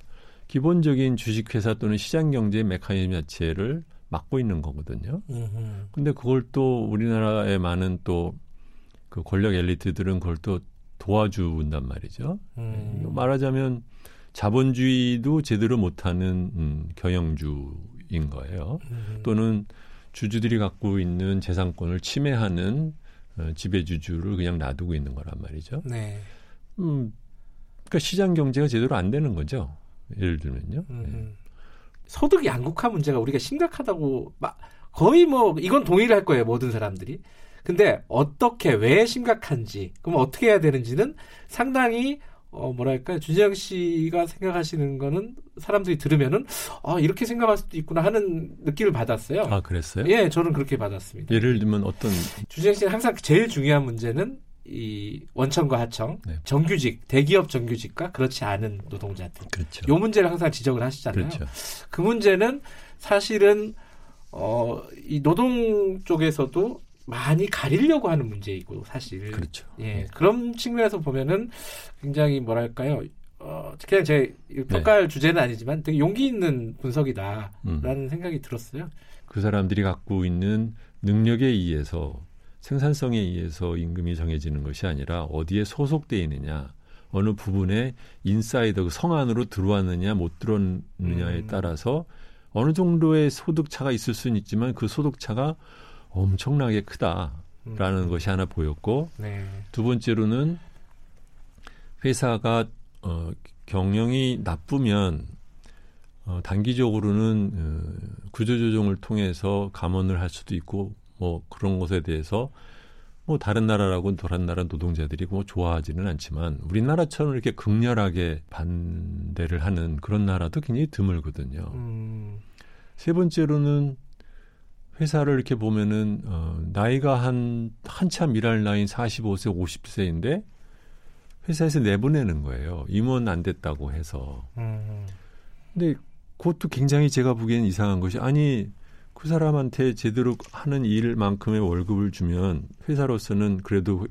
기본적인 주식회사 또는 시장 경제 메커니즘 자체를 막고 있는 거거든요. 음흠. 근데 그걸 또 우리나라의 많은 또 그 권력 엘리트들은 그걸 또 도와준단 말이죠. 음. 말하자면 자본주의도 제대로 못하는 음, 경영주인 거예요. 음. 또는 주주들이 갖고 있는 재산권을 침해하는 어, 지배주주를 그냥 놔두고 있는 거란 말이죠. 네. 음, 그러니까 시장 경제가 제대로 안 되는 거죠. 예를 들면요. 네. 소득 양극화 문제가 우리가 심각하다고 막 거의 뭐 이건 동의를 할 거예요 모든 사람들이. 근데 어떻게 왜 심각한지 그럼 어떻게 해야 되는지는 상당히 어 뭐랄까 주재영 씨가 생각하시는 거는 사람들이 들으면은 아 이렇게 생각할 수도 있구나 하는 느낌을 받았어요. 아 그랬어요? 예, 저는 그렇게 받았습니다. 예를 들면 어떤 주재영 씨는 항상 제일 중요한 문제는 이 원청과 하청, 네. 정규직, 대기업 정규직과 그렇지 않은 노동자들. 그렇죠. 요 문제를 항상 지적을 하시잖아요. 그렇죠. 그 문제는 사실은 어, 이 노동 쪽에서도 많이 가리려고 하는 문제이고 사실. 그렇죠. 예. 네. 그런 측면에서 보면은 굉장히 뭐랄까요? 어, 그냥 제 평가할 네. 주제는 아니지만 되게 용기 있는 분석이다라는 음. 생각이 들었어요. 그 사람들이 갖고 있는 능력에 의해서 생산성에 의해서 임금이 정해지는 것이 아니라 어디에 소속돼 있느냐, 어느 부분에 인사이더 그성 안으로 들어왔느냐 못 들어왔느냐에 음. 따라서 어느 정도의 소득 차가 있을 수는 있지만 그 소득 차가 엄청나게 크다라는 음. 것이 하나 보였고 네. 두 번째로는 회사가 어, 경영이 나쁘면 어, 단기적으로는 어, 구조조정을 통해서 감원을 할 수도 있고 뭐 그런 것에 대해서 뭐 다른 나라라고는 다른 나라 노동자들이 뭐 좋아하지는 않지만 우리나라처럼 이렇게 극렬하게 반대를 하는 그런 나라도 굉장히 드물거든요. 음. 세 번째로는 회사를 이렇게 보면은 어, 나이가 한 한참 일할 나이인 45세, 50세인데 회사에서 내보내는 거예요. 임원 안 됐다고 해서. 음. 근데 그것도 굉장히 제가 보기엔 이상한 것이 아니 그 사람한테 제대로 하는 일만큼의 월급을 주면 회사로서는 그래도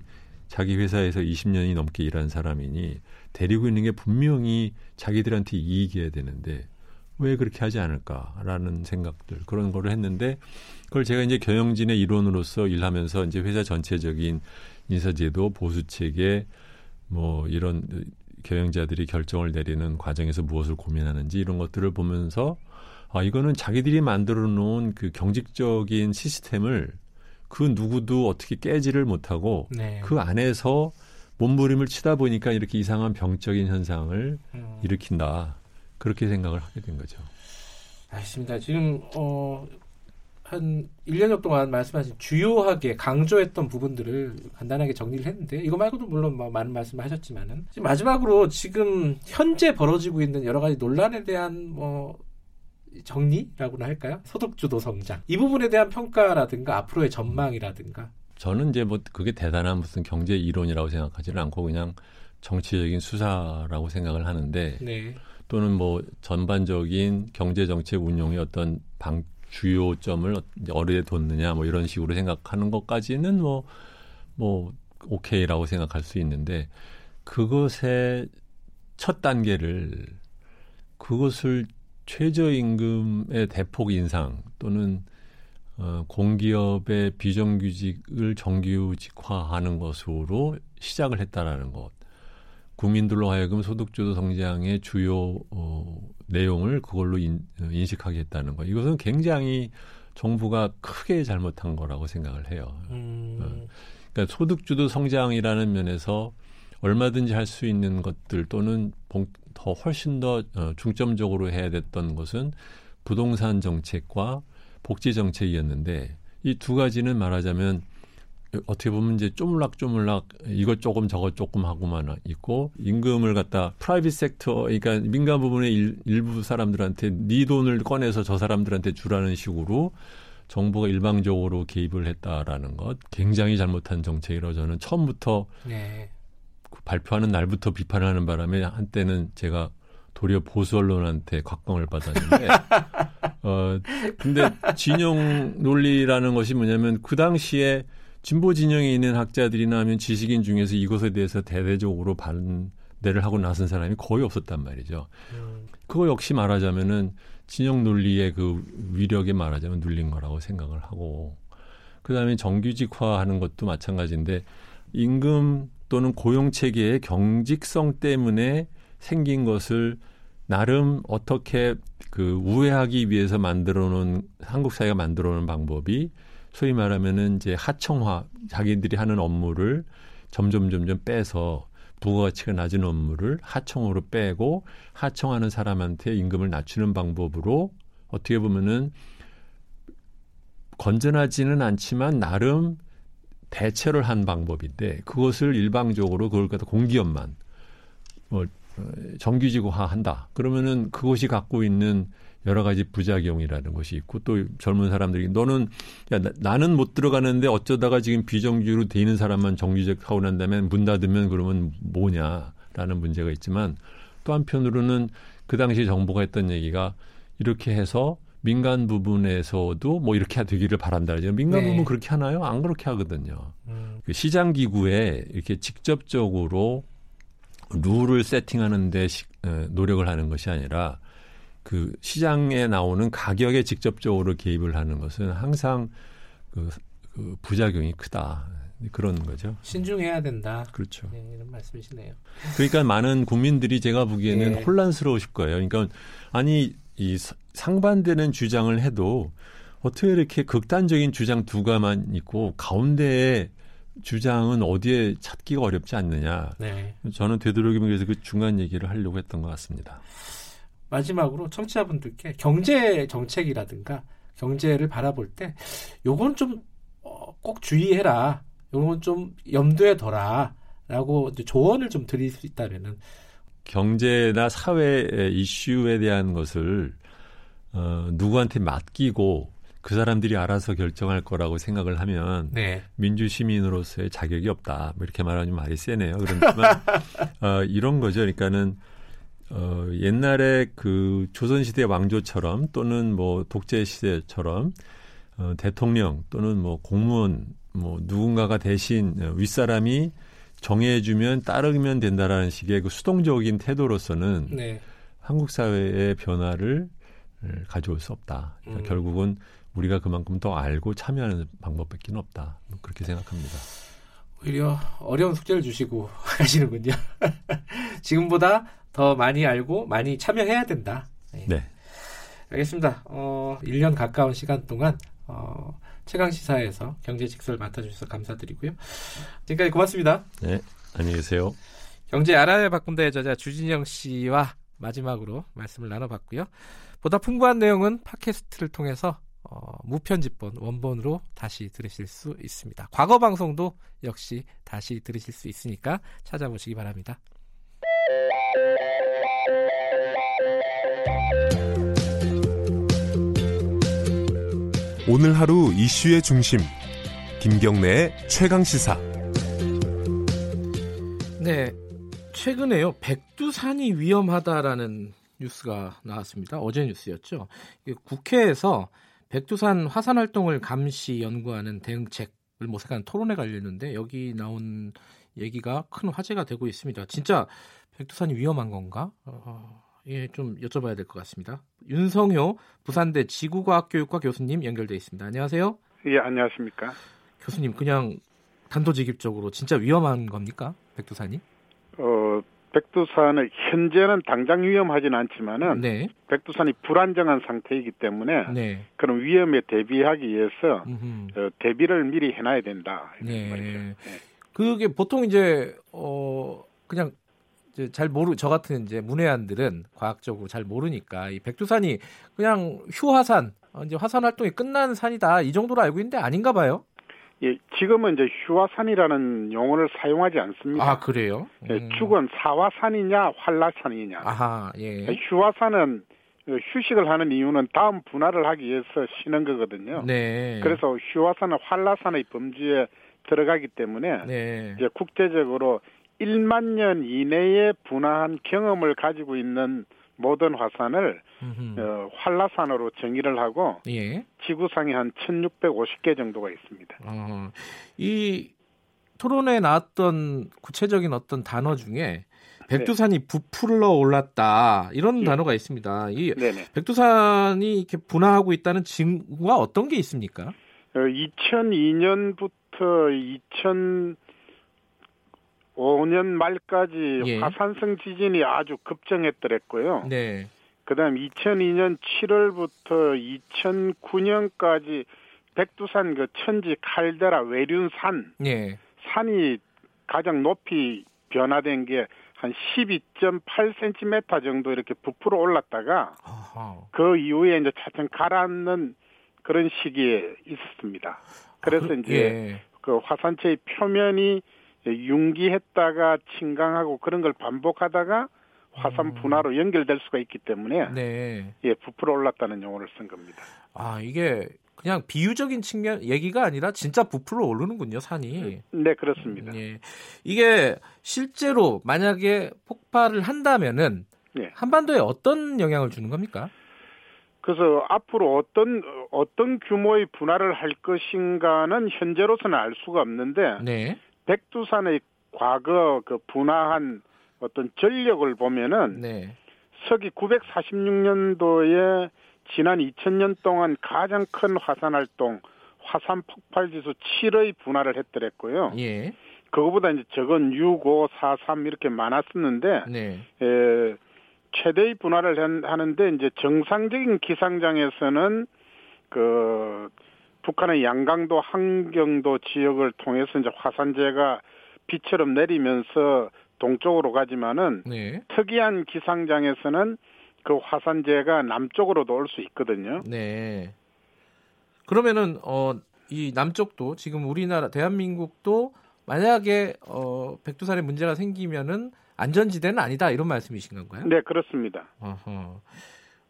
자기 회사에서 20년이 넘게 일한 사람이니 데리고 있는 게 분명히 자기들한테 이익이어야 되는데 왜 그렇게 하지 않을까라는 생각들 그런 거를 했는데 그걸 제가 이제 경영진의 일원으로서 일하면서 이제 회사 전체적인 인사제도 보수 체계 뭐 이런 경영자들이 결정을 내리는 과정에서 무엇을 고민하는지 이런 것들을 보면서 아, 이거는 자기들이 만들어 놓은 그 경직적인 시스템을 그 누구도 어떻게 깨지를 못하고 네. 그 안에서 몸부림을 치다 보니까 이렇게 이상한 병적인 현상을 음. 일으킨다. 그렇게 생각을 하게 된 거죠. 알겠습니다. 지금 어, 한 1년여 동안 말씀하신 주요하게 강조했던 부분들을 간단하게 정리를 했는데 이거 말고도 물론 뭐 많은 말씀을 하셨지만은 마지막으로 지금 현재 벌어지고 있는 여러 가지 논란에 대한 뭐 정리라고나 할까요? 소득주도 성장 이 부분에 대한 평가라든가 앞으로의 전망이라든가 저는 이제 뭐 그게 대단한 무슨 경제 이론이라고 생각하지는 않고 그냥 정치적인 수사라고 생각을 하는데 네. 또는 뭐 전반적인 경제 정책 운용의 어떤 방 주요점을 어디에 뒀느냐 뭐 이런 식으로 생각하는 것까지는 뭐뭐 뭐 오케이라고 생각할 수 있는데 그것의 첫 단계를 그것을 최저임금의 대폭 인상 또는 어, 공기업의 비정규직을 정규직화하는 것으로 시작을 했다라는 것. 국민들로 하여금 소득주도 성장의 주요 어, 내용을 그걸로 인, 인식하게 했다는 거. 이것은 굉장히 정부가 크게 잘못한 거라고 생각을 해요. 음. 어, 그러니까 소득주도 성장이라는 면에서 얼마든지 할 수 있는 것들 또는 더 훨씬 더 어, 중점적으로 해야 됐던 것은 부동산 정책과 복지 정책이었는데 이 두 가지는 말하자면 어떻게 보면 이제 쪼물락쪼물락 이것 조금 저것 조금 하고만 있고 임금을 갖다 프라이빗 섹터 그러니까 민간 부분의 일, 일부 사람들한테 네 돈을 꺼내서 저 사람들한테 주라는 식으로 정부가 일방적으로 개입을 했다라는 것 굉장히 잘못한 정책이라고 저는 처음부터 네. 그 발표하는 날부터 비판을 하는 바람에 한때는 제가 도리어 보수 언론한테 각광을 받았는데 어 근데 진영 논리라는 것이 뭐냐면 그 당시에 진보 진영에 있는 학자들이나 하면 지식인 중에서 이것에 대해서 대대적으로 반대를 하고 나선 사람이 거의 없었단 말이죠. 음. 그거 역시 말하자면은 진영 논리의 그 위력에 말하자면 눌린 거라고 생각을 하고 그다음에 정규직화하는 것도 마찬가지인데 임금 또는 고용 체계의 경직성 때문에 생긴 것을 나름 어떻게 그 우회하기 위해서 만들어 놓은 한국 사회가 만들어 놓은 방법이 소위 말하면은 이제 하청화 자기들이 하는 업무를 점점 점점 빼서 부가가치가 낮은 업무를 하청으로 빼고 하청하는 사람한테 임금을 낮추는 방법으로 어떻게 보면은 건전하지는 않지만 나름 대체를 한 방법인데 그것을 일방적으로 그걸 갖다 공기업만 뭐 정규직화한다. 그러면은 그것이 갖고 있는 여러 가지 부작용이라는 것이 있고 또 젊은 사람들이 너는 야 나, 는못 들어가는데 어쩌다가 지금 비정규로 돼 있는 사람만 정규직 하고 난 다음에 문 닫으면 그러면 뭐냐라는 문제가 있지만 또 한편으로는 그 당시 정부가 했던 얘기가 이렇게 해서 민간 부분에서도 뭐 이렇게 되기를 바란다. 민간 네. 부분 그렇게 하나요? 안 그렇게 하거든요. 음. 그 시장 기구에 이렇게 직접적으로 룰을 세팅하는데 노력을 하는 것이 아니라 그 시장에 나오는 가격에 직접적으로 개입을 하는 것은 항상 그, 그 부작용이 크다. 그런 거죠. 신중해야 된다. 그렇죠. 네, 이런 말씀이시네요. 그러니까 많은 국민들이 제가 보기에는 네. 혼란스러우실 거예요. 그러니까 아니 이 상반되는 주장을 해도 어떻게 이렇게 극단적인 주장 두 가만 있고 가운데에 주장은 어디에 찾기가 어렵지 않느냐. 네. 저는 되도록이면 그래서 그 중간 얘기를 하려고 했던 것 같습니다. 마지막으로 청취자분들께 경제 정책이라든가 경제를 바라볼 때 요건 좀꼭 어, 주의해라. 요건 좀 염두에 둬라 라고 조언을 좀 드릴 수 있다면은 경제나 사회 이슈에 대한 것을 어, 누구한테 맡기고 그 사람들이 알아서 결정할 거라고 생각을 하면 네. 민주 시민으로서의 자격이 없다. 뭐 이렇게 말하면 말이 세네요. 그렇지만 어, 이런 거죠. 그러니까는 어, 옛날에 그 조선시대 왕조처럼 또는 뭐 독재 시대처럼 어, 대통령 또는 뭐 공무원 뭐 누군가가 대신 윗사람이 정해주면 따르면 된다라는 식의 그 수동적인 태도로서는 네. 한국 사회의 변화를 가져올 수 없다. 그러니까 음. 결국은 우리가 그만큼 더 알고 참여하는 방법밖에 없다. 뭐 그렇게 생각합니다. 오히려 어려운 숙제를 주시고 하시는군요. 지금보다 더 많이 알고 많이 참여해야 된다. 네. 네. 알겠습니다. 어, 1년 가까운 시간 동안 어, 최강 시사에서 경제 직설 맡아주셔서 감사드리고요. 지금까지 고맙습니다. 네, 안녕히 계세요. 경제 알아야 바꾼다의 저자 주진영 씨와 마지막으로 말씀을 나눠봤고요. 보다 풍부한 내용은 팟캐스트를 통해서 어, 무편집본 원본으로 다시 들으실 수 있습니다. 과거 방송도 역시 다시 들으실 수 있으니까 찾아보시기 바랍니다. 오늘 하루 이슈의 중심 김경래의 최강 시사. 네, 최근에요 백두산이 위험하다라는 뉴스가 나왔습니다. 어제 뉴스였죠. 국회에서 백두산 화산 활동을 감시 연구하는 대응책을 모색하는 토론회가 열렸는데 여기 나온 얘기가 큰 화제가 되고 있습니다. 진짜 백두산이 위험한 건가? 어, 예, 좀 여쭤봐야 될 것 같습니다. 윤성효 부산대 지구과학교육과 교수님 연결돼 있습니다. 안녕하세요. 예, 안녕하십니까. 교수님, 그냥 단도직입적으로 진짜 위험한 겁니까? 백두산이? 어, 백두산은 현재는 당장 위험하지는 않지만은 네. 백두산이 불안정한 상태이기 때문에 네. 그런 위험에 대비하기 위해서 어, 대비를 미리 해놔야 된다. 네. 네. 그게 보통 이제 어 그냥 잘 모르 저 같은 이제 문외한들은 과학적으로 잘 모르니까 이 백두산이 그냥 휴화산 어, 이제 화산 활동이 끝난 산이다 이 정도로 알고 있는데 아닌가 봐요. 예, 지금은 이제 휴화산이라는 용어를 사용하지 않습니다. 아, 그래요? 예, 음. 예, 축은 사화산이냐, 활라산이냐. 아하, 예. 예. 휴화산은 휴식을 하는 이유는 다음 분할을 하기 위해서 쉬는 거거든요. 네. 그래서 휴화산은 활라산의 범주에 들어가기 때문에 네. 이제 국제적으로 1만 년 이내에 분화한 경험을 가지고 있는 모든 화산을 어, 활라산으로 정의를 하고 예. 지구상에 한 1,650개 정도가 있습니다. 어, 이 토론에 나왔던 구체적인 어떤 단어 중에 백두산이 네. 부풀러 올랐다 이런 예. 단어가 있습니다. 이 네네. 백두산이 이렇게 분화하고 있다는 징후가 어떤 게 있습니까? 어, 2002년부터 2000 5년 말까지 예. 화산성 지진이 아주 급증했더랬고요. 네. 그다음 2002년 7월부터 2009년까지 백두산 그 천지 칼데라 외륜산 예. 산이 가장 높이 변화된 게 한 12.8cm 정도 이렇게 부풀어 올랐다가 아하. 그 이후에 이제 차츰 가라앉는 그런 시기에 있었습니다. 그래서 아, 그, 이제 예. 그 화산체의 표면이 융기했다가 침강하고 그런 걸 반복하다가 화산 음. 분화로 연결될 수가 있기 때문에 네. 예, 부풀어 올랐다는 용어를 쓴 겁니다. 아, 이게 그냥 비유적인 측면 얘기가 아니라 진짜 부풀어 오르는군요, 산이. 네, 그렇습니다. 예. 이게 실제로 만약에 폭발을 한다면은 네. 한반도에 어떤 영향을 주는 겁니까? 그래서 앞으로 어떤 어떤 규모의 분할을 할 것인가는 현재로서는 알 수가 없는데 네. 백두산의 과거 그 분화한 어떤 전력을 보면은 네. 서기 946년도에 지난 2000년 동안 가장 큰 화산 활동 화산 폭발 지수 7의 분할을 했더랬고요. 예. 그거보다 이제 적은 6, 5, 4, 3 이렇게 많았었는데 네. 에, 최대의 분할을 하는데 이제 정상적인 기상장에서는 그 북한의 양강도 한경도 지역을 통해서 이제 화산재가 비처럼 내리면서 동쪽으로 가지만은 네. 특이한 기상장에서는 그 화산재가 남쪽으로도 올 수 있거든요. 네. 그러면은 어 이 남쪽도 지금 우리나라 대한민국도 만약에 어 백두산에 문제가 생기면은 안전지대는 아니다 이런 말씀이신 건가요? 네 그렇습니다. 어허.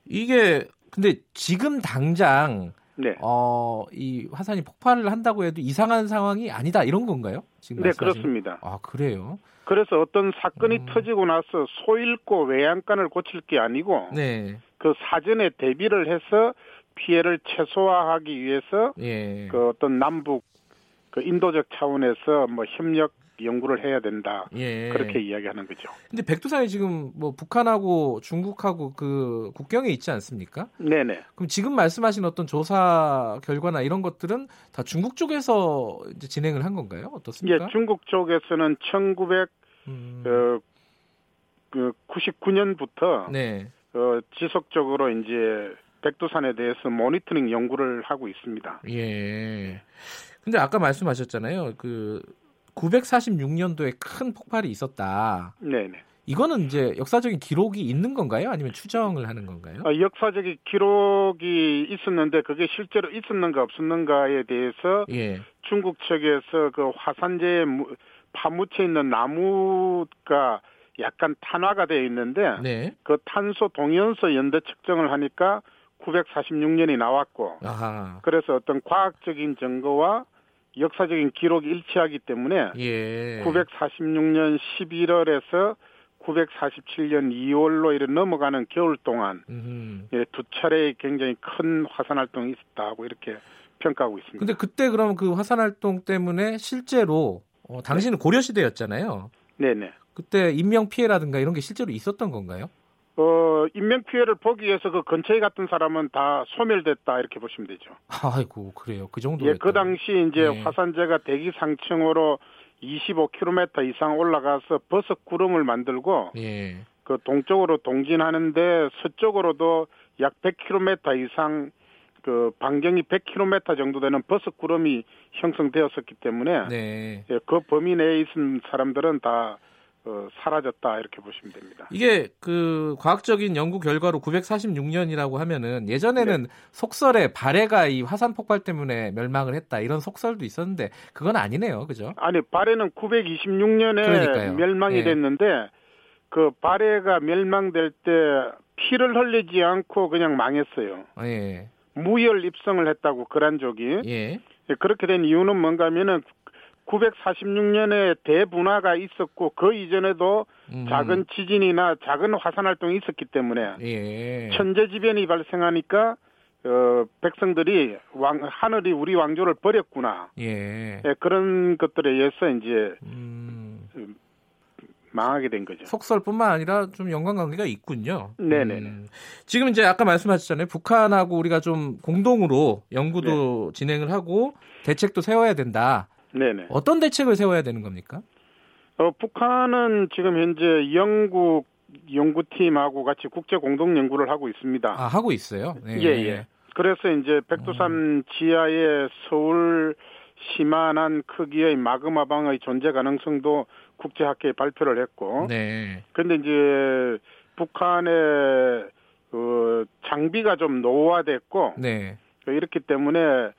이게 근데 지금 당장 네. 어, 이 화산이 폭발을 한다고 해도 이상한 상황이 아니다 이런 건가요? 지금 네, 그렇습니다. 아, 그래요? 그래서 어떤 사건이 음. 터지고 나서 소 잃고 외양간을 고칠 게 아니고 네. 그 사전에 대비를 해서 피해를 최소화하기 위해서 예. 그 어떤 남북 그 인도적 차원에서 뭐 협력 연구를 해야 된다. 예. 그렇게 이야기하는 거죠. 근데 백두산이 지금 뭐 북한하고 중국하고 그 국경에 있지 않습니까? 네네. 그럼 지금 말씀하신 어떤 조사 결과나 이런 것들은 다 중국 쪽에서 진행을 한 건가요? 어떻습니까? 예, 중국 쪽에서는 1900 음. 어, 그 99년부터 네. 어, 지속적으로 이제 백두산에 대해서 모니터링 연구를 하고 있습니다. 예. 근데 아까 말씀하셨잖아요. 그 946년도에 큰 폭발이 있었다. 네네. 이거는 이제 역사적인 기록이 있는 건가요? 아니면 추정을 하는 건가요? 아, 역사적인 기록이 있었는데 그게 실제로 있었는가 없었는가에 대해서 예. 중국 측에서 그 화산재에 파묻혀 있는 나무가 약간 탄화가 되어 있는데 네. 그 탄소 동연서 연대 측정을 하니까 946년이 나왔고 아하. 그래서 어떤 과학적인 증거와 역사적인 기록이 일치하기 때문에 예. 946년 11월에서 947년 2월로 이렇게 넘어가는 겨울 동안 예, 두 차례의 굉장히 큰 화산 활동이 있었다고 이렇게 평가하고 있습니다. 근데 그때 그럼 그 화산 활동 때문에 실제로 어, 당신은 네. 고려 시대였잖아요. 네네. 그때 인명 피해라든가 이런 게 실제로 있었던 건가요? 어, 인명 피해를 보기 위해서 그 근처에 갔던 사람은 다 소멸됐다 이렇게 보시면 되죠. 아이고 그래요. 그 정도. 예, 그 당시 이제 네. 화산재가 대기 상층으로 25km 이상 올라가서 버섯 구름을 만들고 예. 그 동쪽으로 동진하는데 서쪽으로도 약 100km 이상 그 반경이 100km 정도 되는 버섯 구름이 형성되었었기 때문에 네. 예, 그 범위 내에 있는 사람들은 다 어, 사라졌다 이렇게 보시면 됩니다. 이게 그 과학적인 연구 결과로 946년이라고 하면은 예전에는 네. 속설에 발해가 이 화산 폭발 때문에 멸망을 했다 이런 속설도 있었는데 그건 아니네요, 그죠? 아니 발해는 926년에 그러니까요. 멸망이 네. 됐는데 그 발해가 멸망될 때 피를 흘리지 않고 그냥 망했어요. 예. 무혈 입성을 했다고 그란족이. 예. 예. 그렇게 된 이유는 뭔가 하면은 946년에 대분화가 있었고 그 이전에도 음. 작은 지진이나 작은 화산 활동이 있었기 때문에 예. 천재지변이 발생하니까 어, 백성들이 왕 하늘이 우리 왕조를 버렸구나. 예. 예 그런 것들에 의해서 이제 음. 망하게 된 거죠. 속설뿐만 아니라 좀 연관관계가 있군요. 네네. 음. 지금 이제 아까 말씀하셨잖아요. 북한하고 우리가 좀 공동으로 연구도 네. 진행을 하고 대책도 세워야 된다. 네네. 어떤 대책을 세워야 되는 겁니까? 어, 북한은 지금 현재 영국 연구팀하고 같이 국제 공동 연구를 하고 있습니다. 아, 하고 있어요? 네. 예, 예. 그래서 이제 백두산 음. 지하에 서울 시만한 크기의 마그마 방의 존재 가능성도 국제학회에 발표를 했고. 네. 근데 이제 북한의 그 장비가 좀 노후화됐고. 네. 이렇기 때문에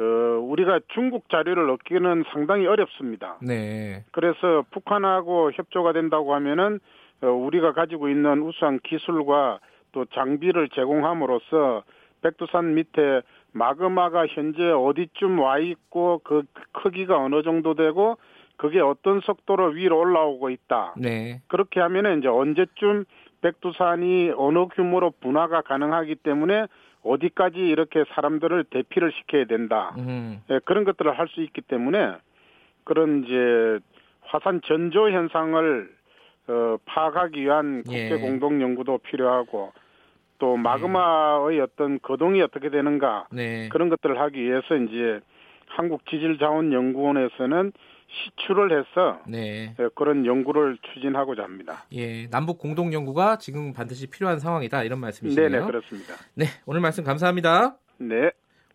그 우리가 중국 자료를 얻기는 상당히 어렵습니다. 네. 그래서 북한하고 협조가 된다고 하면은 어, 우리가 가지고 있는 우수한 기술과 또 장비를 제공함으로써 백두산 밑에 마그마가 현재 어디쯤 와 있고 그 크기가 어느 정도 되고 그게 어떤 속도로 위로 올라오고 있다. 네. 그렇게 하면은 이제 언제쯤 백두산이 어느 규모로 분화가 가능하기 때문에 어디까지 이렇게 사람들을 대피를 시켜야 된다. 음. 예, 그런 것들을 할 수 있기 때문에 그런 이제 화산 전조 현상을 어, 파악하기 위한 국제 예. 공동 연구도 필요하고 또 마그마의 네. 어떤 거동이 어떻게 되는가 네. 그런 것들을 하기 위해서 이제 한국 지질자원연구원에서는 시추를 해서 네. 예, 그런 연구를 추진하고자 합니다. 예, 남북 공동 연구가 지금 반드시 필요한 상황이다 이런 말씀이시네요. 네, 네, 그렇습니다. 네, 오늘 말씀 감사합니다. 네.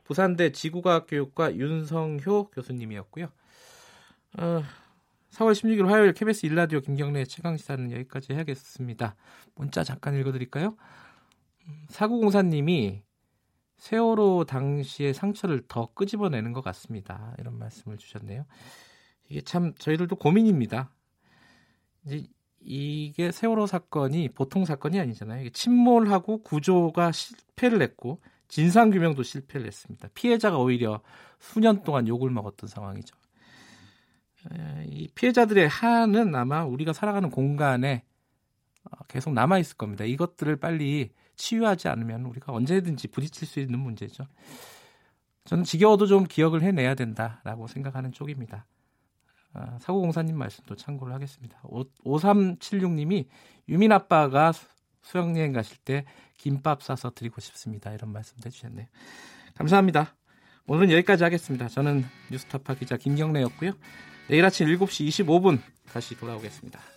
부산대 지구과학교육과 윤성효 교수님이었고요. 어, 4월 16일 화요일 KBS 일라디오 김경래 최강 시사는 여기까지 해야겠습니다. 문자 잠깐 읽어드릴까요? 사구공사님이 세월호 당시의 상처를 더 끄집어내는 것 같습니다. 이런 말씀을 주셨네요. 이게 참 저희들도 고민입니다. 이제 이게 세월호 사건이 보통 사건이 아니잖아요. 이게 침몰하고 구조가 실패를 했고 진상 규명도 실패를 했습니다. 피해자가 오히려 수년 동안 욕을 먹었던 상황이죠. 이 피해자들의 한은 아마 우리가 살아가는 공간에 어, 계속 남아 있을 겁니다. 이것들을 빨리 치유하지 않으면 우리가 언제든지 부딪힐 수 있는 문제죠. 저는 지겨워도 좀 기억을 해내야 된다라고 생각하는 쪽입니다. 아, 사고공사님 말씀도 참고를 하겠습니다. 5376님이 유민 아빠가 수영여행 가실 때 김밥 싸서 드리고 싶습니다. 이런 말씀도 해주셨네요. 감사합니다. 오늘은 여기까지 하겠습니다. 저는 뉴스타파 기자 김경래였고요. 내일 아침 7시 25분 다시 돌아오겠습니다.